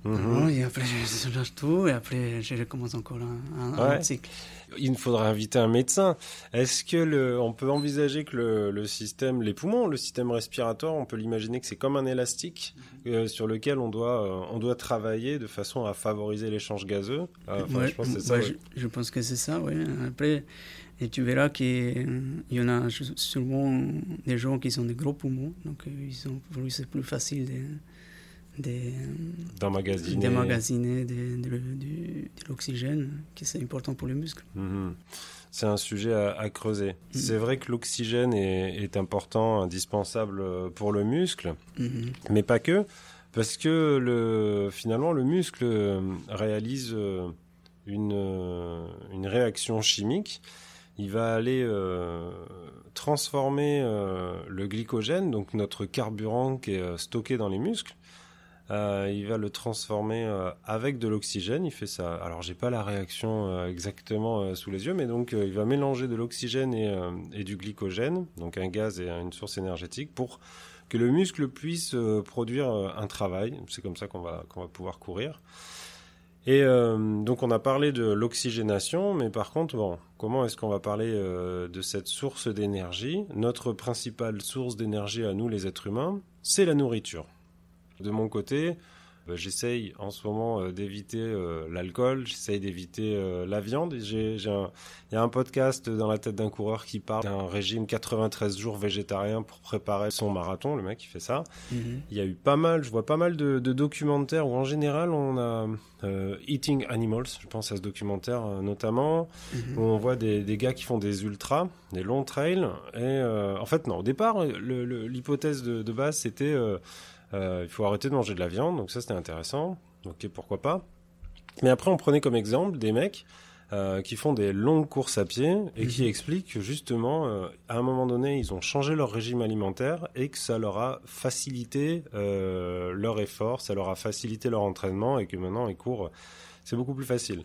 Mhm. Et après, je, lâche tout, et après, je recommence encore un, Ouais. cycle. Il nous faudra inviter un médecin. Est-ce que le, on peut envisager que le, le système, les poumons, le système respiratoire, on peut l'imaginer que c'est comme un élastique euh, sur lequel on doit, euh, on doit travailler de façon à favoriser l'échange gazeux? Euh, Ouais, je pense que c'est ça. bah, ouais. je, je pense que c'est ça, oui. Après, et tu verras qu'il y en a sûrement des gens qui ont des gros poumons, donc euh, ils lui c'est plus facile de, D'emmagasiner. de, de, de- de l'oxygène, qui c'est important pour les muscles. Mhm. C'est un sujet à, à creuser. C'est vrai que l'oxygène est, est important, indispensable euh, pour le muscle, Mhm. mais pas que, parce que le, finalement le muscle euh, réalise euh, une, une réaction chimique. Il va aller euh, transformer euh, le glycogène, donc notre carburant qui est stocké dans les muscles. Euh, il va le transformer euh, avec de l'oxygène. Il fait ça. Alors j'ai pas la réaction euh, exactement sous les yeux, mais donc il va mélanger de l'oxygène et, du glycogène, donc un gaz et une source énergétique, pour que le muscle puisse produire un travail. C'est comme ça qu'on va qu'on va pouvoir courir. Et donc on a parlé de l'oxygénation, mais par contre, bon, comment est-ce qu'on va parler de cette source d'énergie? Notre principale source d'énergie à nous, les êtres humains, c'est la nourriture. De mon côté, euh, j'essaye en ce moment euh, d'éviter euh, l'alcool, j'essaye d'éviter la viande. Il y a un podcast dans la tête d'un coureur qui parle d'un régime 93 jours végétarien pour préparer son marathon, le mec qui fait ça. Mhm. Il y a eu pas mal, je vois pas mal de, de documentaires où en général on a euh, Eating Animals, je pense à ce documentaire notamment, Mhm. où on voit des, des gars qui font des ultras, des longs trails. Et euh, en fait, non, au départ, l'hypothèse de, de base c'était euh, il faut arrêter de manger de la viande, donc ça c'était intéressant. Ok, pourquoi pas. Mais après, on prenait comme exemple des mecs euh, qui font des longues courses à pied et qui expliquent que justement, euh, à un moment donné, ils ont changé leur régime alimentaire et que ça leur a facilité euh, leur effort, ça leur a facilité leur entraînement et que maintenant ils courent, c'est beaucoup plus facile.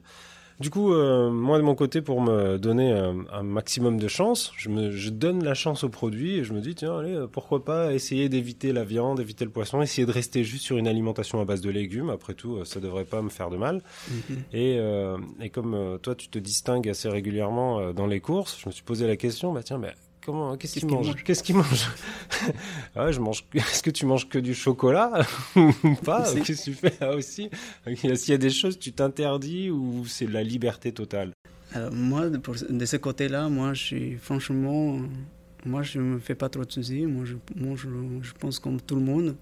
Du coup, euh, moi de mon côté, pour me donner un, un maximum de chance, je, me, je donne la chance au produit et je me dis, tiens, allez, euh, pourquoi pas essayer d'éviter la viande, éviter le poisson, essayer de rester juste sur une alimentation à base de légumes. Après tout, euh, ça devrait pas me faire de mal. Mhm. Et, euh, et comme euh, toi, tu te distingues assez régulièrement euh, dans les courses, je me suis posé la question, bah tiens, mais comment, qu'est-ce qu'il qu'il mange Qu'est-ce qu'il mange ah, je mange. Est-ce que tu manges que du chocolat ou pas. Qu'est-ce que tu fais ah, aussi S'il y a des choses, tu t'interdis ou c'est la liberté totale Alors, moi, de, pour- de ce côté-là, moi, je suis franchement, euh, moi, je me fais pas trop de soucis. Moi, je mange, je pense, comme tout le monde.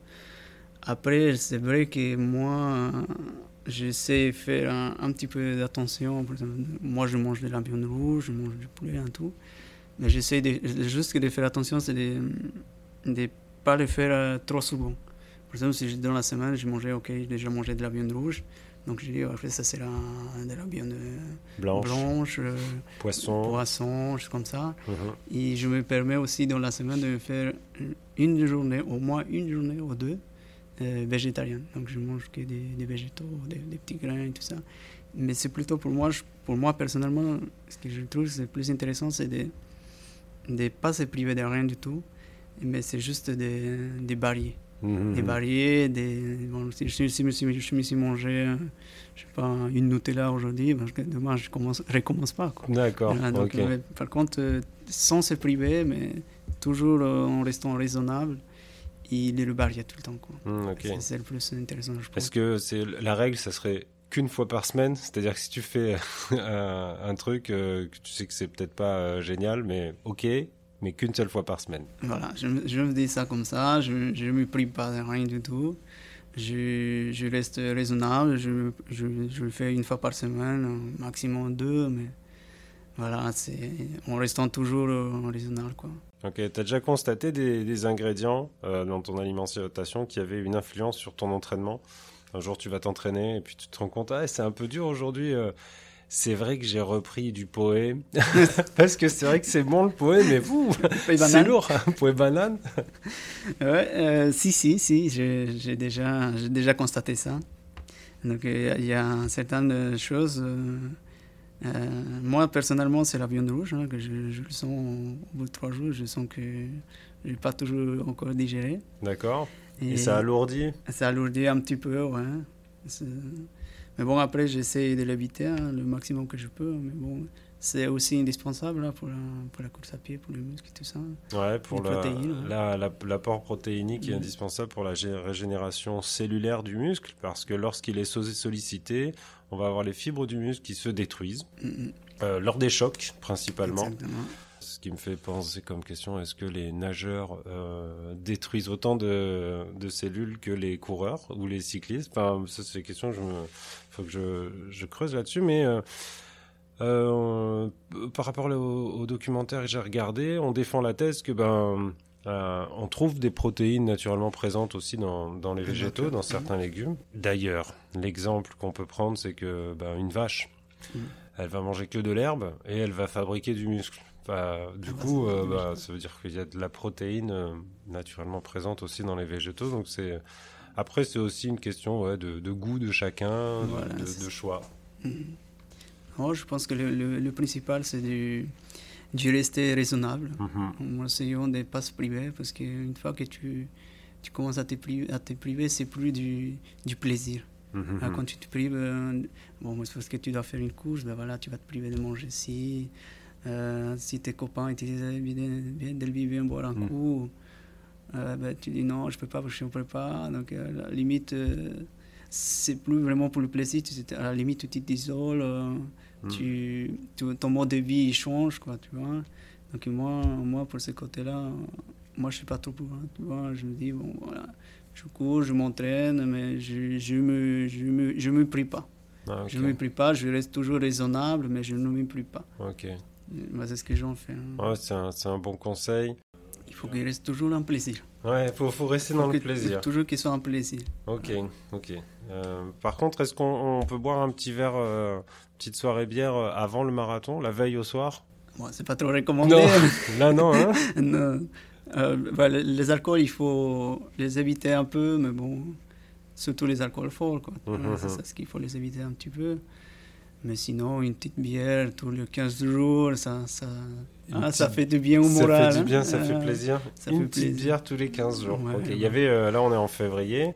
Après, c'est vrai que moi, euh, j'essaie de faire un, un petit peu d'attention. Moi, je mange de la viande rouge, je mange du poulet, et tout. J'essaie de, juste de faire attention, c'est de ne pas le faire euh, trop souvent. Par exemple, si dans la semaine, j'ai mangé, ok, j'ai déjà mangé de la viande rouge. Donc, je dis, après, ça sera de la viande euh, Blanche, blanche, euh, poisson. poisson, choses comme ça. Mhm. Et je me permets aussi dans la semaine de faire une journée, au moins une journée ou deux, euh, végétarienne. Donc je mange que des, des végétaux, des, des petits grains et tout ça. Mais c'est plutôt pour moi, je- pour moi personnellement, ce que je trouve c'est plus intéressant, c'est de ne pas se priver de rien du tout, mais c'est juste de, de varier. Mhm. Des varier, des, bon, si, si- si- je me suis mangé, euh, je sais pas, une Nutella aujourd'hui, que demain je commence, recommence pas. D'accord, Voilà, donc, ok. euh, par contre, euh, sans se priver, mais toujours euh, en restant raisonnable, il est le barrière tout le temps. C'est- C'est le plus intéressant, je pense. Est-ce que c'est la règle, ça serait qu'une fois par semaine C'est-à-dire que si tu fais un, un truc euh, que tu sais que c'est peut-être pas euh, génial, mais ok, mais qu'une seule fois par semaine. Voilà, je, me- je me dis ça comme ça, je ne me prive pas de rien du tout. Je, je reste raisonnable, je, je, je le fais une fois par semaine, maximum deux, mais voilà, c'est en restant toujours euh, raisonnable. Quoi. Ok, tu as déjà constaté des, des ingrédients euh, dans ton alimentation qui avaient une influence sur ton entraînement? Un jour, tu vas t'entraîner et puis tu te rends compte, ah, c'est un peu dur aujourd'hui. euh, c'est vrai que j'ai repris du poé. Parce que c'est vrai que c'est bon le poé, mais vous, c'est lourd. hein, poé banane. Ouais, euh, si, si, si, j'ai déjà, j'ai déjà constaté ça. Donc, il y a certaines euh, choses. euh, euh, moi, personnellement, c'est la viande rouge, hein, que je, je le sens au bout de trois jours. Je sens que je n'ai pas toujours encore digéré. D'accord. Et ça alourdit ça alourdit un petit peu, ouais. Mais bon, après, j'essaie de l'éviter hein, le maximum que je peux. Mais bon, c'est aussi indispensable là, pour, la, pour la course à pied, pour les muscles et tout ça. Ouais, pour Les la- ouais. la- l'apport protéinique est indispensable pour la gé- régénération cellulaire du muscle, parce que lorsqu'il est so- sollicité, on va avoir les fibres du muscle qui se détruisent, euh, lors des chocs principalement. Exactement. Ce qui me fait penser comme question, est-ce que les nageurs euh, détruisent autant de, de cellules que les coureurs ou les cyclistes? Enfin, ça c'est une question, il faut que je, je creuse là-dessus, mais... euh, euh, par rapport au, au documentaire que j'ai regardé, on défend la thèse que ben euh, on trouve des protéines naturellement présentes aussi dans, dans les végétaux, dans certains légumes. D'ailleurs, l'exemple qu'on peut prendre, c'est que ben, une vache, Mhm. elle va manger que de l'herbe et elle va fabriquer du muscle. Enfin, du Ah bah, coup, euh, du bah, ça veut dire qu'il y a de la protéine euh, naturellement présente aussi dans les végétaux. Donc c'est après c'est aussi une question ouais, de, de goût de chacun, de- Voilà, de, c'est de ça. choix. Moi, je pense que le, le- le principal, c'est de, de rester raisonnable. Mhm. En essayant de ne pas se priver, parce qu'une fois que tu, tu commences à te priver, à te priver c'est plus du, du plaisir. Mhm. Ah, Quand tu te prives, euh, bon, c'est parce que tu dois faire une course, ben voilà, tu vas te priver de manger ci. Euh, si tes copains ils te disent Eh, viens, viens boire un Mm. coup, euh, ben, tu dis non, je peux pas je suis en prépa. Donc, euh, à la limite, euh, c'est plus vraiment pour le plaisir. Tu, à la limite, tu t'isoles, euh, Mm. tu, tu- ton mode de vie il change, quoi, tu vois. Donc, moi, moi pour ce côté-là, moi, je suis pas trop pour. hein, tu vois, je me dis, bon, voilà, je cours, je m'entraîne, mais je, je me, je me, je me prie pas. Ah. Je ne me prie pas, je reste toujours raisonnable, mais je ne me prie pas. C'est ce que j'en fais. hein. Ouais, c'est un, bon conseil. Il faut qu'il reste toujours un plaisir. Ouais, faut, faut rester dans le plaisir. Toujours qu'il soit un plaisir. Ok, ok. Euh, par contre, est-ce qu'on on peut boire un petit verre, euh, petite soirée bière euh, avant le marathon, la veille au soir? Bon, c'est pas trop recommandé. Non, là non, hein? Non. Euh, bah, les, les alcools, il faut les éviter un peu, mais bon, surtout les alcools forts, quoi. Mhm, Voilà, c'est ça ce qu'il faut les éviter un petit peu. Mais sinon, une petite bière tous les 15 jours, ça, ça, ah, ça fait du bien au Ça moral. fait du bien, hein. ça fait Euh, plaisir. ça Une fait petite plaisir. bière tous les 15 jours. Ouais, Il y avait, euh, là on est en février.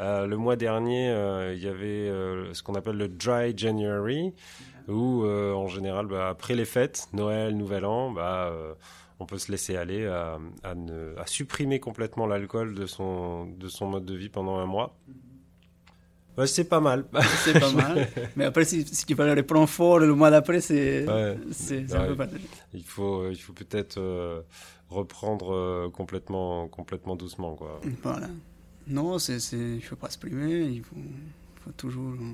Euh, le mois dernier, euh, il y avait ce qu'on appelle le Dry January, où en général, bah, après les fêtes, Noël, Nouvel An, bah, on peut se laisser aller à, à ne- à supprimer complètement l'alcool de son, de son mode de vie pendant un mois. Ouais, c'est pas mal. C'est pas mal. Mais après, si, si tu veux le reprendre fort le mois d'après, c'est Ouais. c'est un Ouais. peu pas Il faut, il faut peut-être euh, reprendre euh, complètement, complètement doucement, quoi. Voilà. Non, c'est, il ne faut pas se priver, il faut, faut toujours euh,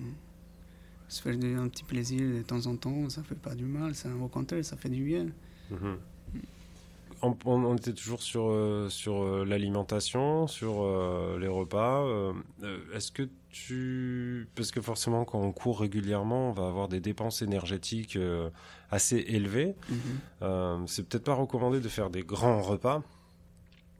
se faire un petit plaisir de temps en temps, ça fait pas du mal, ça, au contraire, ça fait du bien. Mhm. On- on était toujours sur, euh, sur euh, l'alimentation, sur euh, les repas. Est-ce que tu... Parce que forcément, quand on court régulièrement, on va avoir des dépenses énergétiques assez élevées. Mhm. C'est peut-être pas recommandé de faire des grands repas.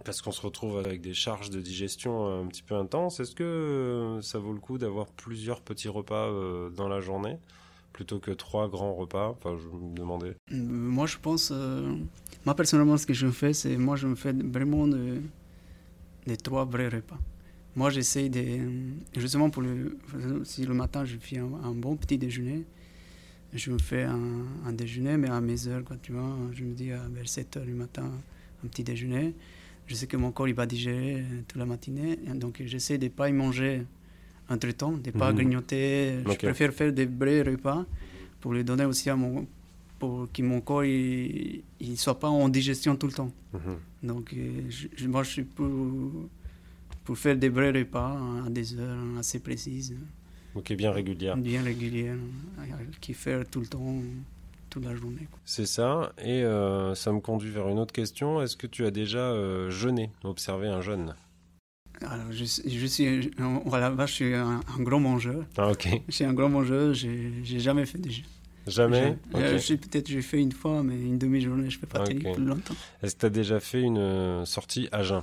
Parce qu'on se retrouve avec des charges de digestion un petit peu intenses. Est-ce que ça vaut le coup d'avoir plusieurs petits repas dans la journée? Plutôt que trois grands repas Enfin, je me demandais. Euh, Moi, je pense, euh, moi personnellement, ce que je fais, c'est moi, je me fais vraiment de, des trois vrais repas. Moi, j'essaye de, justement, pour si le matin, je fais un, bon petit déjeuner, je me fais un, un déjeuner, mais à mes heures, quoi, tu vois. Je me dis à vers 7 heures du matin, un petit déjeuner. Je sais que mon corps, il va digérer euh, toute la matinée. Donc, j'essaie de ne pas y manger entre-temps, de ne pas Mhm. grignoter. Je préfère faire des vrais repas pour les donner aussi à mon, pour que mon corps il ne soit pas en digestion tout le temps. Mhm. Donc, euh, je, moi, je suis pour, pour faire des vrais repas à des heures assez précises, Ok, bien régulière. bien régulières, euh, qui faire tout le temps, toute la journée. C'est ça. Et euh, ça me conduit vers une autre question. Est-ce que tu as déjà euh, jeûné, observé un jeûne? Alors, je, je suis, voilà, moi, je suis un, un grand mangeur. Ah, ok. Je suis un grand mangeur, j'ai jamais fait de jeûne. Jamais? J'ai- Ok. je suis- Peut-être j'ai fait une fois, mais une demi-journée, je ne peux pas Ok. tenir plus longtemps. Est-ce que tu as déjà fait une euh, sortie à jeun?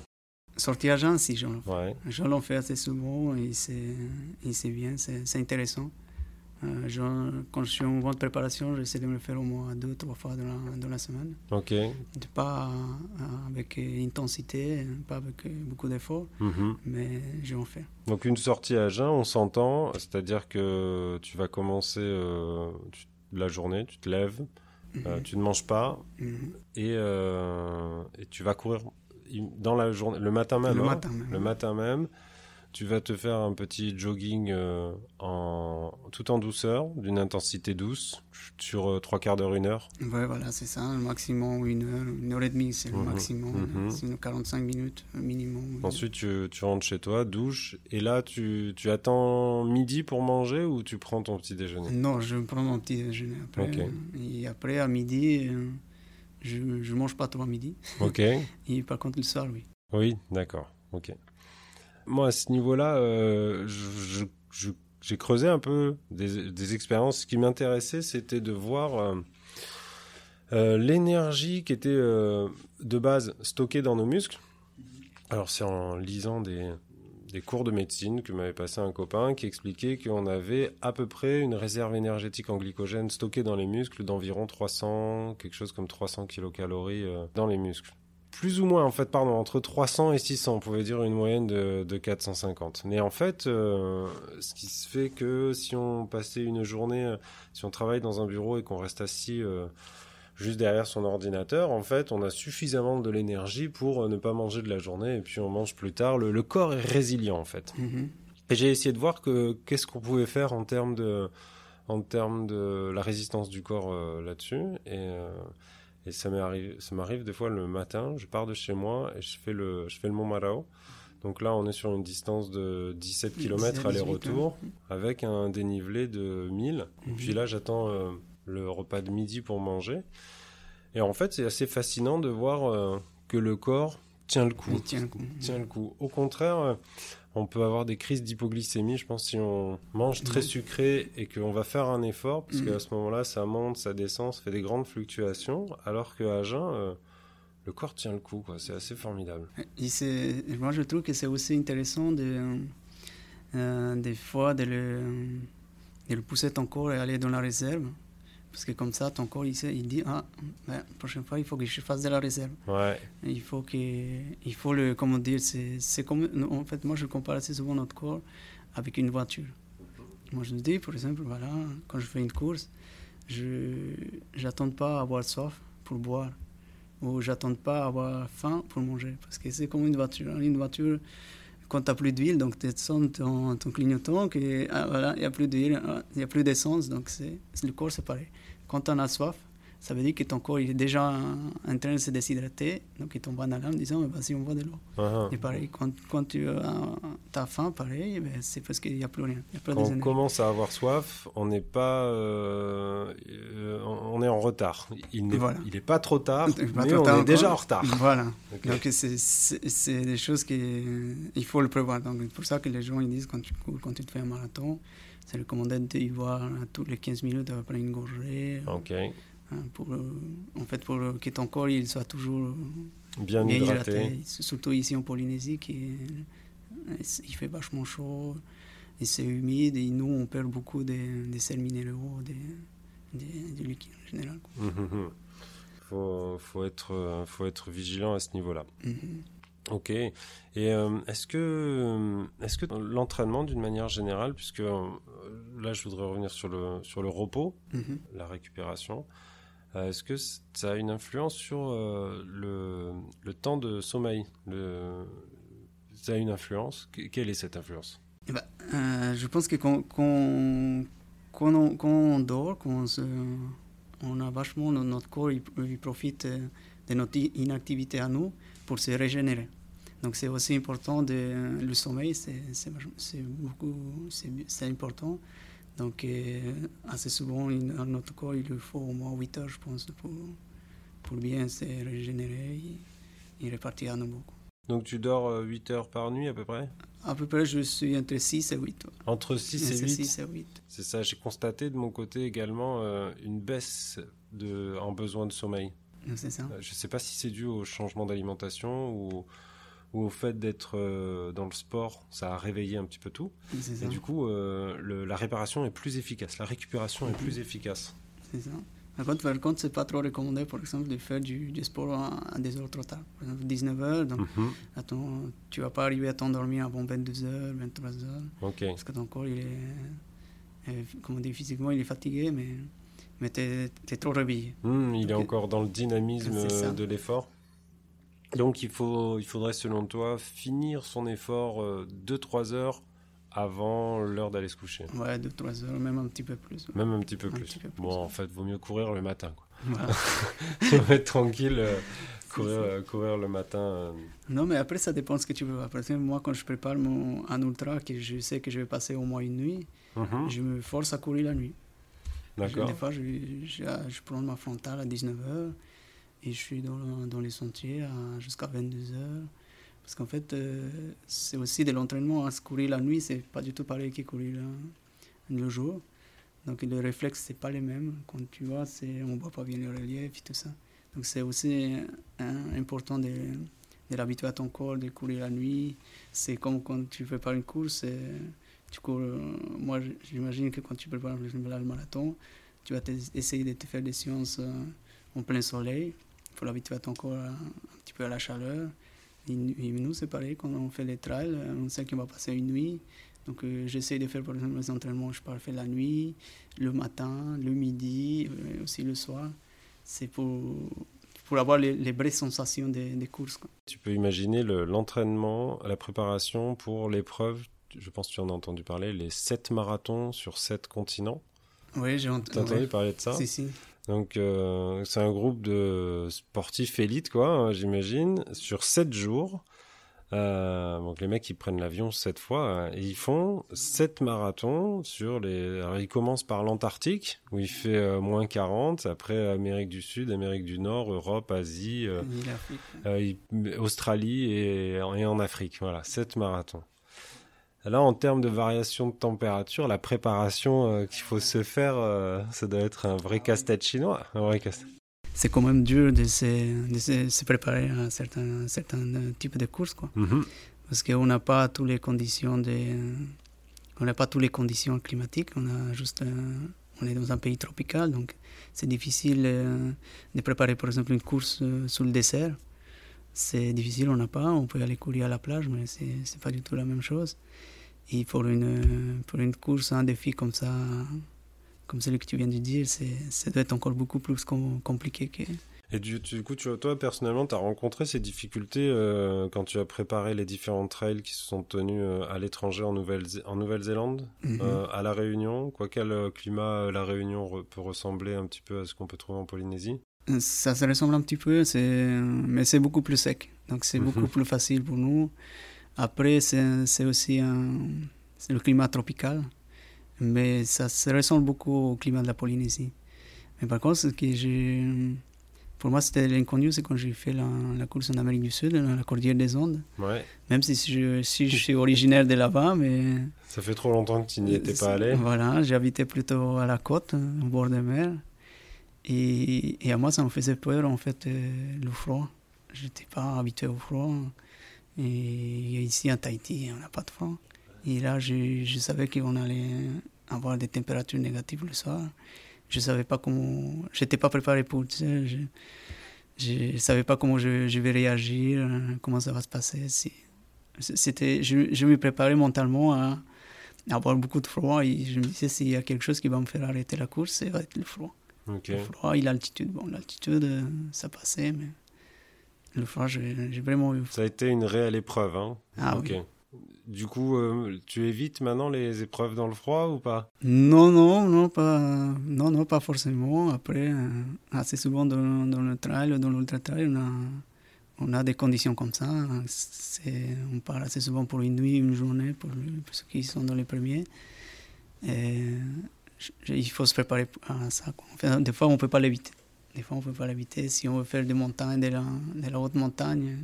Sortir à jeun, si j'en Ouais. Je l'en fais assez souvent et c'est bien, c'est intéressant. Euh, je- quand je suis en bonne préparation, j'essaie de me le faire au moins deux, trois fois dans la, dans la semaine. Ok. Pas euh, avec euh, intensité, pas avec beaucoup d'efforts, Mhm. mais je vais en faire. Donc une sortie à jeun, on s'entend, c'est-à-dire que tu vas commencer euh, tu- la journée, tu te lèves, euh, tu ne manges pas Mhm. et, et tu vas courir dans la journée, le matin même. Le hein matin même. Le matin même, tu vas te faire un petit jogging euh, en, tout en douceur, d'une intensité douce, sur euh, trois quarts d'heure, une heure. Ouais, voilà, c'est ça. Le maximum, une heure, une heure et demie, c'est le Mhm, maximum. mhm. Sinon, 45 minutes euh, minimum. Ensuite, tu, tu rentres chez toi, douche, et là, tu, tu attends midi pour manger ou tu prends ton petit déjeuner? Non, je prends mon petit déjeuner après. Et après, à midi, euh, je ne mange pas trop à midi. Ok. Et par contre, le soir, oui. Oui, d'accord. Ok. Moi, à ce niveau-là, euh, j'ai creusé un peu des, expériences. Ce qui m'intéressait, c'était de voir euh, euh, l'énergie qui était de base stockée dans nos muscles. Alors, c'est en lisant des, des cours de médecine que m'avait passé un copain qui expliquait qu'on avait à peu près une réserve énergétique en glycogène stockée dans les muscles d'environ 300, quelque chose comme 300 kilocalories dans les muscles plus ou moins, en fait, pardon, entre 300 et 600, on pouvait dire une moyenne de, de 450. Mais en fait, euh, ce qui se fait que si on passait une journée, euh, si on travaille dans un bureau et qu'on reste assis euh, juste derrière son ordinateur, en fait, on a suffisamment de l'énergie pour ne pas manger de la journée et puis on mange plus tard. Le, le corps est résilient, en fait. Mhm. Et j'ai essayé de voir que qu'est-ce qu'on pouvait faire en termes de en termes de la résistance du corps euh, là-dessus et et ça m'arrive ça m'arrive des fois le matin, je pars de chez moi et je fais le je fais le Mont Marao. Donc là, on est sur une distance de 17 km 17, aller-retour avec un dénivelé de 1000. Mhm. Puis là, j'attends euh, le repas de midi pour manger. Et en fait, c'est assez fascinant de voir euh, que le corps tient le coup Il tient le coup. tient le coup. Au contraire, euh, on peut avoir des crises d'hypoglycémie, je pense, si on mange très sucré et qu'on va faire un effort, parce Mhm. qu'à ce moment-là, ça monte, ça descend, ça fait des grandes fluctuations, alors qu'à jeun, euh, le corps tient le coup, quoi. C'est assez formidable. Et moi, je trouve que c'est aussi intéressant de, euh, des fois de le, de le pousser ton corps et aller dans la réserve. Parce que comme ça, ton corps, il, sait, il dit, ah, ben, la prochaine fois, il faut que je fasse de la réserve. Ouais. Il faut que, il faut le, comment dire, c'est, comme, en fait, moi, je compare assez souvent notre corps avec une voiture. Moi, je me dis, par exemple, voilà, quand je fais une course, je, j'attends pas à avoir soif pour boire, ou j'attends pas à avoir faim pour manger, parce que c'est comme une voiture. Une voiture, quand tu n'as plus d'huile, donc tu sens ton, clignotant, que, ah, voilà, il n'y a plus d'huile, il n'y a plus d'essence, donc c'est, le corps, c'est pareil. Quand en as soif, ça veut dire que ton corps il est déjà en train de se déshydrater, donc il tombe en alarme en disant vas-y, on voit de l'eau. Uh-huh. Et pareil, quand, quand tu as, faim, pareil, ben, c'est parce qu'il n'y a plus rien. Il y a plus Quand on commence à avoir soif, on n'est pas, euh, on est en retard. Il n'est Voilà. est pas trop tard, mais trop on tard est déjà en encore. retard. Voilà. Donc c'est- des choses qu'il faut le prévoir. Donc c'est pour ça que les gens ils disent quand tu cours, quand tu te fais un marathon, c'est recommandé d'y voir hein, tous les 15 minutes après une gorgée. Ok, pour, euh, en fait, pour euh, il soit toujours bien bien hydraté. hydraté. Surtout ici en Polynésie, qui est- il fait vachement chaud et c'est humide et nous on perd beaucoup des, des sels minéraux, des, des, du liquide en général. quoi. Mhm. faut, faut être, euh, faut être vigilant à ce niveau-là. Mhm. Ok. Et euh, est-ce que, euh, est-ce que l'entraînement, d'une manière générale, puisque euh, là, je voudrais revenir sur le sur le repos, Mhm. la récupération, euh, est-ce que ça a une influence sur euh, le, temps de sommeil Ça a une influence? Que- Quelle est cette influence? Eh ben, euh, je pense que quand, on, dort, quand on, a vachement no- notre corps, il, il profite euh, de notre inactivité à nous pour se régénérer. Donc c'est aussi important de, le sommeil, c'est beaucoup, c'est important. Donc euh, assez souvent, il- à notre corps, il lui faut au moins 8 heures, je pense, pour, pour bien se régénérer et, et repartir à nouveau. Donc tu dors 8 heures par nuit à peu près? À peu près, je suis entre 6 et 8. ouais. Entre 6 et C'est 8 6 et 8. C'est ça, j'ai constaté de mon côté également euh, une baisse de, en besoin de sommeil. C'est ça. Euh, Je ne sais pas si c'est dû au changement d'alimentation ou, ou au fait d'être euh, dans le sport, ça a réveillé un petit peu tout. Et du coup, euh, le- la réparation est plus efficace, la récupération est plus efficace. C'est ça. Par contre, c'est pas trop recommandé, par exemple, de faire du, du sport à, à des heures trop tard. Par exemple, 19h, donc Mhm. attends, tu vas pas arriver à t'endormir avant 22h, 23h, Ok. parce que ton corps, il est, euh, comment dire, physiquement, il est fatigué, mais, mais tu es, trop réveillé. Hmm, il est encore dans le dynamisme euh, de l'effort. Donc il, faut, il faudrait, selon toi, finir son effort 2-3 heures avant l'heure d'aller se coucher. Ouais, 2-3 heures, même un petit peu plus. Même un petit peu Un plus. petit peu plus, Bon, en fait, vaut mieux courir le matin. Quoi. Voilà. Faut être tranquille, euh, courir, euh, courir le matin. euh. Non, mais après, ça dépend de ce que tu veux. Exemple, moi, quand je prépare mon, un ultra, que je sais que je vais passer au moins une nuit, Mhm. je me force à courir la nuit. D'accord. Des fois, je, je, je prends ma frontale à 19h et je suis dans, le- dans les sentiers à- jusqu'à 22h. Parce qu'en fait, euh, c'est aussi de l'entraînement. hein. Se Courir la nuit, c'est pas du tout pareil que courir la- le jour. Donc les réflexes, c'est pas les mêmes. Quand tu vois, on voit pas bien le relief et tout ça. Donc c'est aussi hein, important de, de l'habituer à ton corps de courir la nuit. C'est comme quand tu prépares une course. euh, tu cours, euh, moi, j'imagine que quand tu prépares le marathon, tu vas essayer de te faire des séances euh, en plein soleil. Faut l'habituer à- un petit peu à la chaleur. Et, nu- et nous, c'est pareil, quand on fait les trails, euh, on sait qu'on va passer une nuit. Donc, euh, j'essaie de faire, par exemple, les entraînements, je pars faire la nuit, le matin, le midi, euh, aussi le soir. C'est pour, pour avoir les, les vraies sensations des, des courses. quoi. Tu peux imaginer le- l'entraînement, la préparation pour l'épreuve, je pense que tu en as entendu parler, les 7 marathons sur 7 continents. Oui, j'ai ent- entendu ouais. parler de ça? Si, si. Donc, euh, c'est un groupe de sportifs élites, quoi, hein, j'imagine, sur 7 jours. Euh, donc, les mecs, ils prennent l'avion 7 fois euh, et ils font 7 marathons sur les. Alors, ils commencent par l'Antarctique, où il fait euh, moins 40, après Amérique du Sud, Amérique du Nord, Europe, Asie, Australie et, et en Afrique. Voilà, 7 marathons. Là, en termes de variation de température, la préparation euh, qu'il faut se faire, euh, ça doit être un vrai casse-tête chinois. Un vrai casse c'est quand même dur de se, de se, se préparer à certains, certains euh, types de courses, quoi. Mhm. Parce qu'on n'a pas toutes les conditions de, On n'a pas toutes les conditions climatiques, on, a juste, on est dans un pays tropical, donc c'est difficile de préparer par exemple une course sous le dessert. C'est difficile, on n'a pas, on peut aller courir à la plage, mais c'est n'est pas du tout la même chose. Et pour une, pour une course, un défi comme ça, comme celui que tu viens de dire, ça doit être encore beaucoup plus compliqué que, et du, coup, tu, toi, personnellement, tu as rencontré ces difficultés euh, quand tu as préparé les différents trails qui se sont tenus euh, à l'étranger en Nouvelle-Zélande, Nouvelle mhm. euh, à La Réunion? Quoi, quel climat La Réunion peut ressembler un petit peu à ce qu'on peut trouver en Polynésie? Ça se ressemble un petit peu, mais c'est beaucoup plus sec. Donc c'est beaucoup mhm. plus facile pour nous. Après, c'est aussi un, le climat tropical, mais ça se ressemble beaucoup au climat de la Polynésie. Mais par contre, ce que j'ai pour moi, c'était l'inconnu, c'est quand j'ai fait la, course en Amérique du Sud, la Cordillère des Andes. Ouais. Même si je, si je suis originaire de là-bas, mais... Ça fait trop longtemps que tu n'y étais pas allé. Voilà, j'habitais plutôt à la côte, au bord de mer. Et, et, à moi, ça me faisait peur, en fait, euh, le froid. Je n'étais pas habitué au froid. Et ici, en Tahiti, on n'a pas de froid. Et là, je, je savais qu'on allait avoir des températures négatives le soir. Je savais pas comment j'étais pas préparé pour sais, je, je savais pas comment je, je, vais réagir euh, comment ça va se passer. C'était je, je me préparais mentalement à, avoir beaucoup de froid et je me disais s'il y a quelque chose qui va me faire arrêter la course ça va être le froid. Le froid et l'altitude. Bon l'altitude euh, ça passait mais froid j'ai vraiment eu ça a été une réelle épreuve hein ah oui du coup, euh, tu évites maintenant les épreuves dans le froid ou pas? Non, non, non, pas, non, non, pas forcément. Après, euh, assez souvent dans, dans le trail, dans l'ultra-trail, on a, on a des conditions comme ça. On part assez souvent pour une nuit, une journée, pour, ceux qui sont dans les premiers. Et il faut se préparer à ça. des fois, on ne peut pas l'éviter. Des fois, on ne peut pas l'éviter. Si on veut faire des montagnes, de la, de la haute montagne,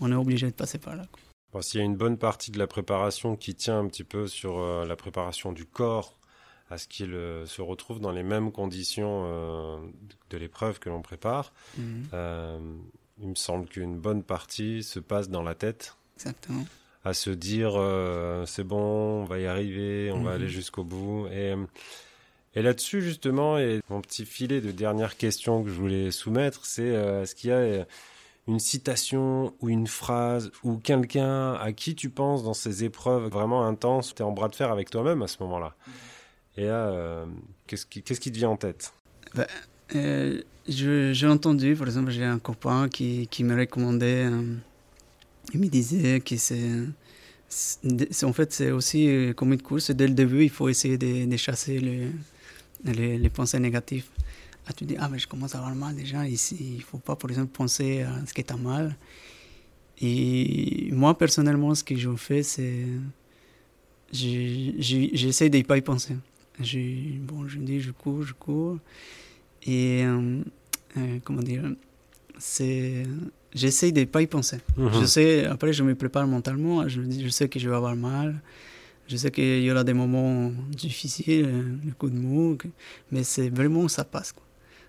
on est obligé de passer par là. S'il y a une bonne partie de la préparation qui tient un petit peu sur euh, la préparation du corps, à ce qu'il euh, se retrouve dans les mêmes conditions euh, de l'épreuve que l'on prépare, mhm. il me semble qu'une bonne partie se passe dans la tête. Exactement. À se dire, c'est bon, on va y arriver, on va mhm. aller jusqu'au bout. Et, et là-dessus, justement, mon petit filet de dernière question que je voulais soumettre, c'est est-ce qu'il y a une citation ou une phrase ou quelqu'un à qui tu penses dans ces épreuves vraiment intenses, tu es en bras de fer avec toi-même à ce moment-là? Et là, euh, qu'est-ce qui, te vient en tête? Euh, J'ai entendu, par exemple, j'ai un copain qui, me recommandait, euh, il me disait que c'est, en fait, c'est aussi comme une course, dès le début, il faut essayer de, chasser les, les, les pensées négatives ah, tu dis, ah, mais je commence à avoir mal déjà, ici, il ne faut pas, par exemple, penser à ce qui est mal. Et moi, personnellement, ce que je fais, c'est. J'essaie de ne pas y penser. Bon, je me dis, je cours, je cours. Et. Euh, euh, comment dire c'est j'essaie de ne pas y penser. Mhm. Je sais, après, je me prépare mentalement. Je, je sais que je vais avoir mal. Je sais qu'il y aura des moments difficiles, le coup de mou, mais c'est vraiment ça passe. Quoi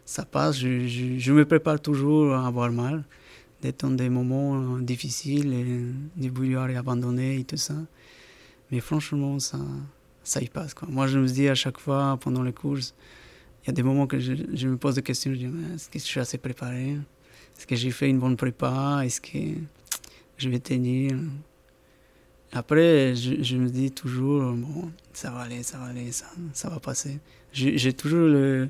ça passe. Je, me prépare toujours à avoir mal, d'être dans des moments euh, difficiles, et de vouloir et abandonner et tout ça. Mais franchement, ça, ça y passe. Quoi. Moi, je me dis à chaque fois pendant les courses, il y a des moments que je, je me pose des questions. Je dis, est-ce que je suis assez préparé? Est-ce que j'ai fait une bonne prépa? Est-ce que je vais tenir? Après, je, je, me dis toujours, bon, ça va aller, ça va aller, ça, ça va passer. J'ai toujours le,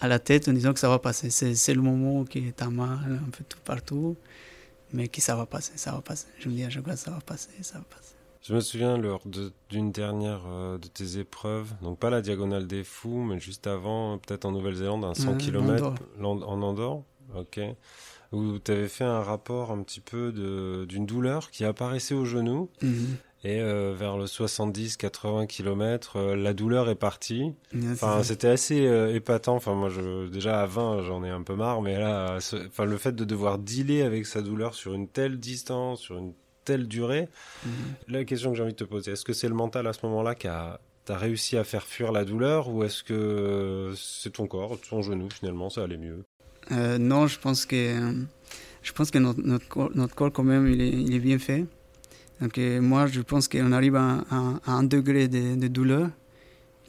à la tête en disant que ça va passer. C'est le moment qui est à mal un peu tout partout, mais que ça va passer, ça va passer. Je me dis à chaque fois, ça va passer, ça va passer. Je me souviens lors d'une dernière euh, de tes épreuves, donc pas la diagonale des fous, mais juste avant, peut-être en Nouvelle-Zélande, un 100 km en Andorre, ok, où tu avais fait un rapport un petit peu d'une douleur qui apparaissait au genou. Mhm. Et euh, vers le 70-80 km, euh, la douleur est partie. enfin, c'était assez euh, épatant. Enfin, moi, je, déjà à 20, j'en ai un peu marre, mais là, enfin, le fait de devoir dealer avec sa douleur sur une telle distance, sur une telle durée, mhm. la question que j'ai envie de te poser, est-ce que c'est le mental à ce moment-là qui a T'as réussi à faire fuir la douleur ou est-ce que c'est ton corps, ton genou finalement, ça allait mieux? Non, je pense que je pense que notre, notre, corps, quand même il est, bien fait Donc euh, moi, je pense qu'on arrive à, un degré de, de douleur,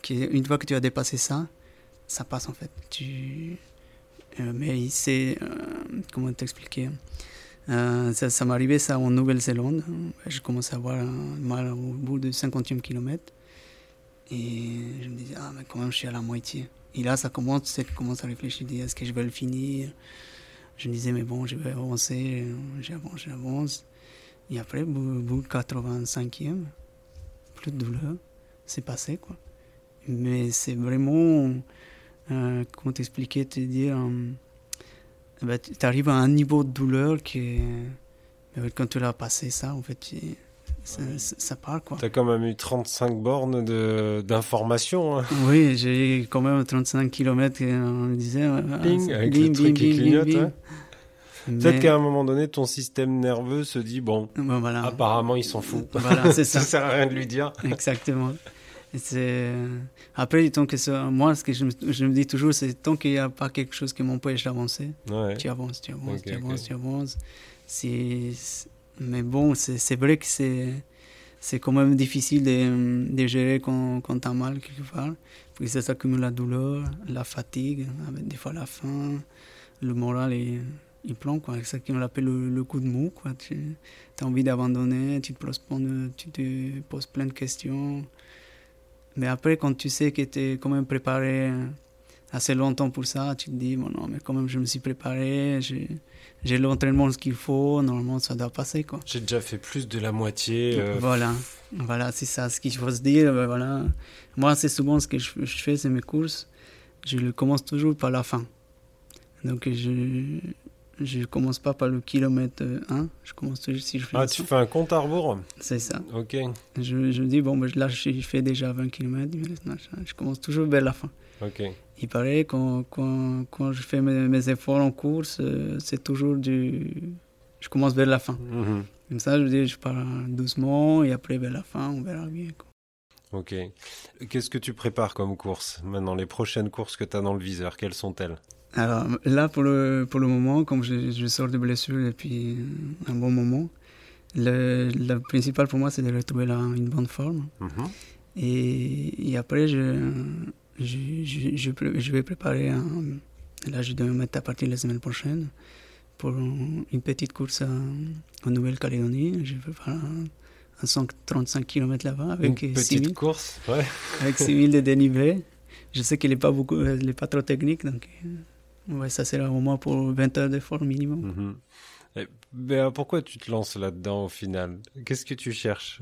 qui une fois que tu as dépassé ça, ça passe en fait. Euh, mais c'est, euh, comment t'expliquer Euh, Ça, ça m'est arrivé ça en Nouvelle-Zélande. Je commençais à avoir mal au bout du 50e kilomètre. Et je me disais, ah mais quand même, je suis à la moitié. Et là, ça commence, tu commence à réfléchir, dis, est-ce que je vais le finir? Je me disais, mais bon, je vais avancer, j'avance, j'avance. Et après, bout au bout de 85e, plus de douleur, c'est passé, quoi. Mais c'est vraiment, euh, comment t'expliquer, te dire, euh, bah, tu arrives à un niveau de douleur qui, euh, quand tu l'as passé ça, en fait, ça, ça- part, quoi. T'as quand même eu 35 bornes d'informations. hein. Oui, j'ai eu quand même 35 km, on disait. c'est- avec le truc qui clignote. hein. Peut-être Mais- qu'à un moment donné, ton système nerveux se dit bon, voilà. apparemment, il s'en fout. Voilà, c'est ça. ça sert à rien de lui dire. Exactement. Après, tant que ça, moi, ce que je me, je me dis toujours, c'est tant qu'il n'y a pas quelque chose qui m'empêche d'avancer, Ouais. tu avances, tu avances, tu avances, ok. tu avances. Mais bon, c'est vrai que c'est quand même difficile de, de gérer quand, quand tu as mal quelque part. Puis ça s'accumule la douleur, la fatigue, avec des fois la faim, le moral est, il plombe. C'est ça qu'on appelle le, le coup de mou, quoi. Tu as envie d'abandonner, tu tu te poses plein de questions. Mais après, quand tu sais que tu es quand même préparé assez longtemps pour ça, tu te dis, bon non, mais quand même, je me suis préparé, j'ai j'ai l'entraînement ce qu'il faut, normalement, ça doit passer, quoi. J'ai déjà fait plus de la moitié. euh, Voilà, voilà, c'est ça, ce qu'il faut se dire. ben voilà. Moi, c'est souvent ce que je, je fais, c'est mes courses. Je le commence toujours par la fin. Donc, je je commence pas par le kilomètre 1, je commence toujours si je fais Ah, tu fais un compte à rebours C'est ça. Ok. Je, je me dis, bon, ben, là, je fais déjà 20 km, je commence toujours vers la fin. Ok. Il paraît quand, quand, quand je fais mes, mes efforts en course, euh, c'est toujours du. Je commence vers la fin. Mhm. Comme ça, je dis, je pars doucement et après vers la fin, on verra bien. quoi. Ok. Qu'est-ce que tu prépares comme course maintenant Les prochaines courses que tu as dans le viseur, quelles sont-elles? Alors là, pour le, pour le moment, comme je, je sors de blessure depuis un bon moment, le, le principal pour moi, c'est de retrouver la, une bonne forme. Mhm. Et, et après, je, je, je, vais préparer un. Là, je dois me mettre à partir de la semaine prochaine pour une petite course en Nouvelle-Calédonie. Je vais faire un, un 135 km là-bas avec Une 6000 petite course Ouais. avec 6000 de dénivelé. Je sais qu'il n'est pas, beaucoup, il est pas trop technique, donc euh, ouais, ça sera au moins pour 20 heures d'effort minimum. Mhm. Et, ben, pourquoi tu te lances là-dedans au final? Qu'est-ce que tu cherches?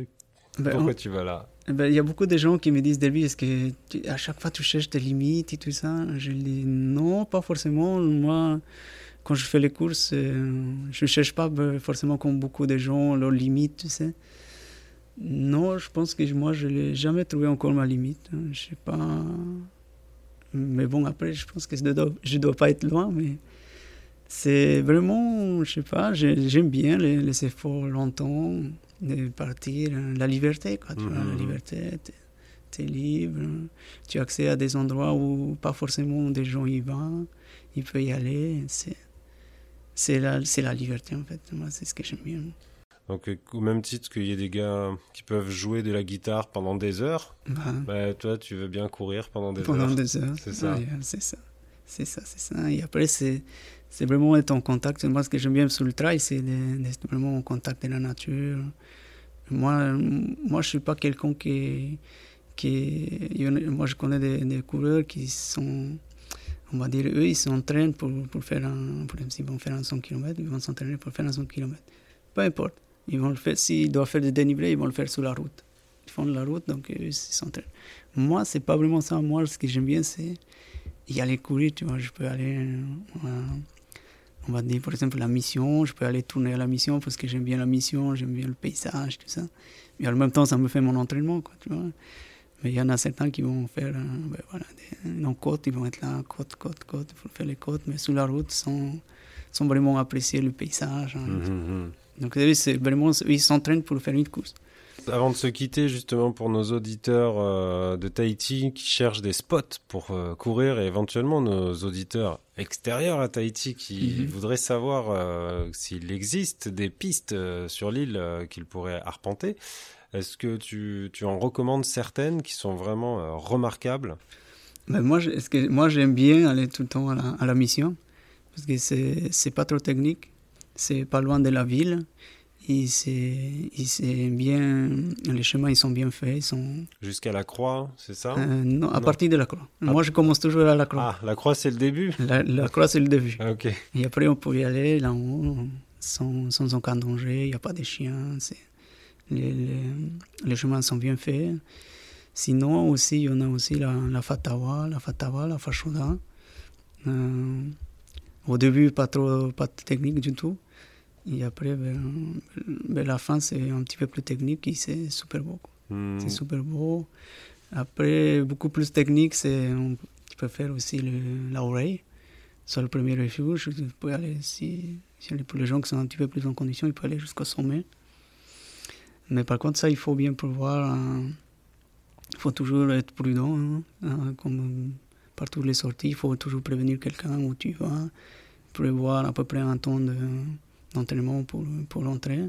Ben, Pourquoi on- tu vas là? ben, Il y a beaucoup de gens qui me disent, Delby, est-ce que tu- à chaque fois tu cherches tes limites et tout ça? Je dis non, pas forcément. Moi, quand je fais les courses, euh, je ne cherche pas ben, forcément comme beaucoup de gens leurs limites, tu sais. Non, je pense que moi, je n'ai jamais trouvé encore ma limite. hein. Je sais pas. Mais bon, après, je pense que je ne dois, je dois pas être loin, mais c'est vraiment, je sais pas, j'ai- j'aime bien les, les efforts longtemps, de partir, la liberté, quoi, tu vois, la Mhm. liberté, tu es libre, tu as accès à des endroits où pas forcément des gens y vont, ils peuvent y aller, c'est la, c'est la liberté en fait, moi c'est ce que j'aime bien. Donc, euh, au même titre qu'il y a des gars qui peuvent jouer de la guitare pendant des heures, Bah, bah, toi, tu veux bien courir pendant des pendant heures. des heures. C'est ça. Ouais, c'est ça. C'est ça, c'est ça. Et après, c'est, c'est vraiment être en contact. Moi, ce que j'aime bien sur le trail, c'est d'être vraiment en contact de la nature. Moi, moi je suis pas quelqu'un qui, qui... Moi, je connais des, des coureurs qui sont... On va dire, eux, ils s'entraînent pour, pour faire un... Exemple, s'ils vont faire un 100 km, ils vont s'entraîner pour faire un 100 km. Peu importe. Ils vont le faire... S'ils doivent faire des dénivelés, ils vont le faire sur la route. Ils font de la route, donc eux, ils s'entraînent. Moi, c'est pas vraiment ça. Moi, ce que j'aime bien, c'est y aller courir, tu vois. Je peux aller, euh, on va dire, par exemple, la mission. Je peux aller tourner à la mission parce que j'aime bien la mission, j'aime bien le paysage, tout ça. Mais en même temps, ça me fait mon entraînement, quoi, tu vois. Mais il y en a certains qui vont faire, euh, ben voilà, des, côte, ils vont être là, côte, côte, côte, il faut faire les côtes, mais sur la route, sans, sans vraiment apprécier le paysage. hein. Mhm, mhm. Donc, vous savez, c'est vraiment, ils s'entraînent pour faire une course. Avant de se quitter, justement, pour nos auditeurs euh, de Tahiti qui cherchent des spots pour euh, courir et éventuellement nos auditeurs extérieurs à Tahiti qui Mhm. voudraient savoir euh, s'il existe des pistes sur l'île qu'ils pourraient arpenter, est-ce que tu, tu en recommandes certaines qui sont vraiment remarquables? Mais moi, j'aime bien aller tout le temps à la, à la mission parce que c'est pas trop technique, c'est pas loin de la ville. Et c'est, bien, les chemins ils sont bien faits, ils sont, Jusqu'à la croix, c'est ça euh, non, à Non. partir de la croix. Moi, je commence toujours à la croix. Ah, la croix, c'est le début La, la croix, c'est le début. Ah, Ok. Et après, on peut y aller là en haut sans, sans aucun danger. Il n'y a pas de chiens. c'est- Les, les, les chemins sont bien faits. Sinon, aussi, il y en a aussi la, la Fatawa, la Fatawa, la Fashoda. Euh, au début, pas trop pas technique du tout. Et après, ben, ben, la fin, c'est un petit peu plus technique et c'est super beau. Hmm. C'est super beau. Après, beaucoup plus technique, c'est tu peux faire aussi le- l'oreille. Sur le premier refuge, tu peux aller, si, si pour les gens qui sont un petit peu plus en condition, ils peuvent aller jusqu'au sommet. Mais par contre, ça, il faut bien prévoir. hein. Il faut toujours être prudent. hein. Hein, Comme partout les sorties, il faut toujours prévenir quelqu'un où tu vas. Prévoir à peu près un temps de- d'entraînement pour, pour l'entrée.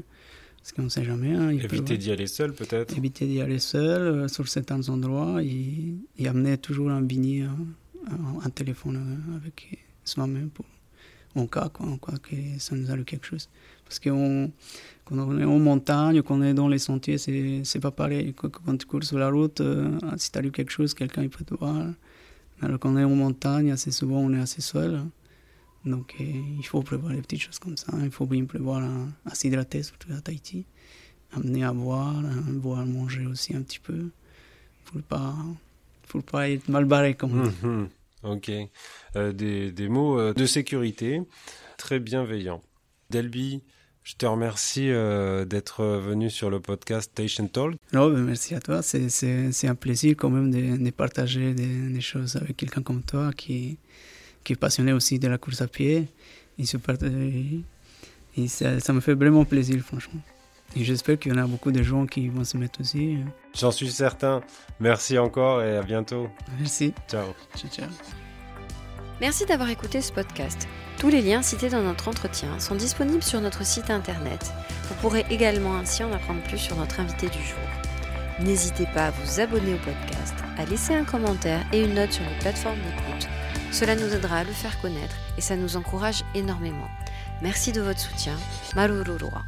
Parce qu'on ne sait jamais. hein, Éviter d'y aller seul, peut-être éviter d'y aller seul euh, sur certains endroits et, et amener toujours un billet, un, un- un téléphone euh, avec soi-même pour en cas, quoi, en cas que ça nous arrive quelque chose. Parce qu'on quand on est en montagne, quand on est dans les sentiers, c'est c'est pas pareil. Quand, quand tu cours sur la route, euh, si t'arrive quelque chose, quelqu'un il peut te voir. Alors quand on est en montagne, assez souvent on est assez seul. Donc euh, il faut prévoir des petites choses comme ça. Il faut bien prévoir à, à s'hydrater, surtout à Tahiti amener à boire, hein, boire, manger aussi un petit peu. Faut pas, faut pas être mal barré comme on dit. Mhm. Ok. Euh, des, des mots euh, de sécurité très bienveillants. Delby, je te remercie euh, d'être venu sur le podcast Station Talk. Non, ben, merci à toi. C'est, c'est, c'est un plaisir quand même de, de partager des, des choses avec quelqu'un comme toi qui, qui est passionné aussi de la course à pied. Et, se partage- et ça, ça me fait vraiment plaisir, franchement. Et j'espère qu'il y en a beaucoup de gens qui vont se mettre aussi. J'en suis certain. Merci encore et à bientôt. Merci. Ciao. Ciao, ciao. Merci d'avoir écouté ce podcast. Tous les liens cités dans notre entretien sont disponibles sur notre site internet. Vous pourrez également ainsi en apprendre plus sur notre invité du jour. N'hésitez pas à vous abonner au podcast, à laisser un commentaire et une note sur les plateformes d'écoute. Cela nous aidera à le faire connaître et ça nous encourage énormément. Merci de votre soutien. Marururua.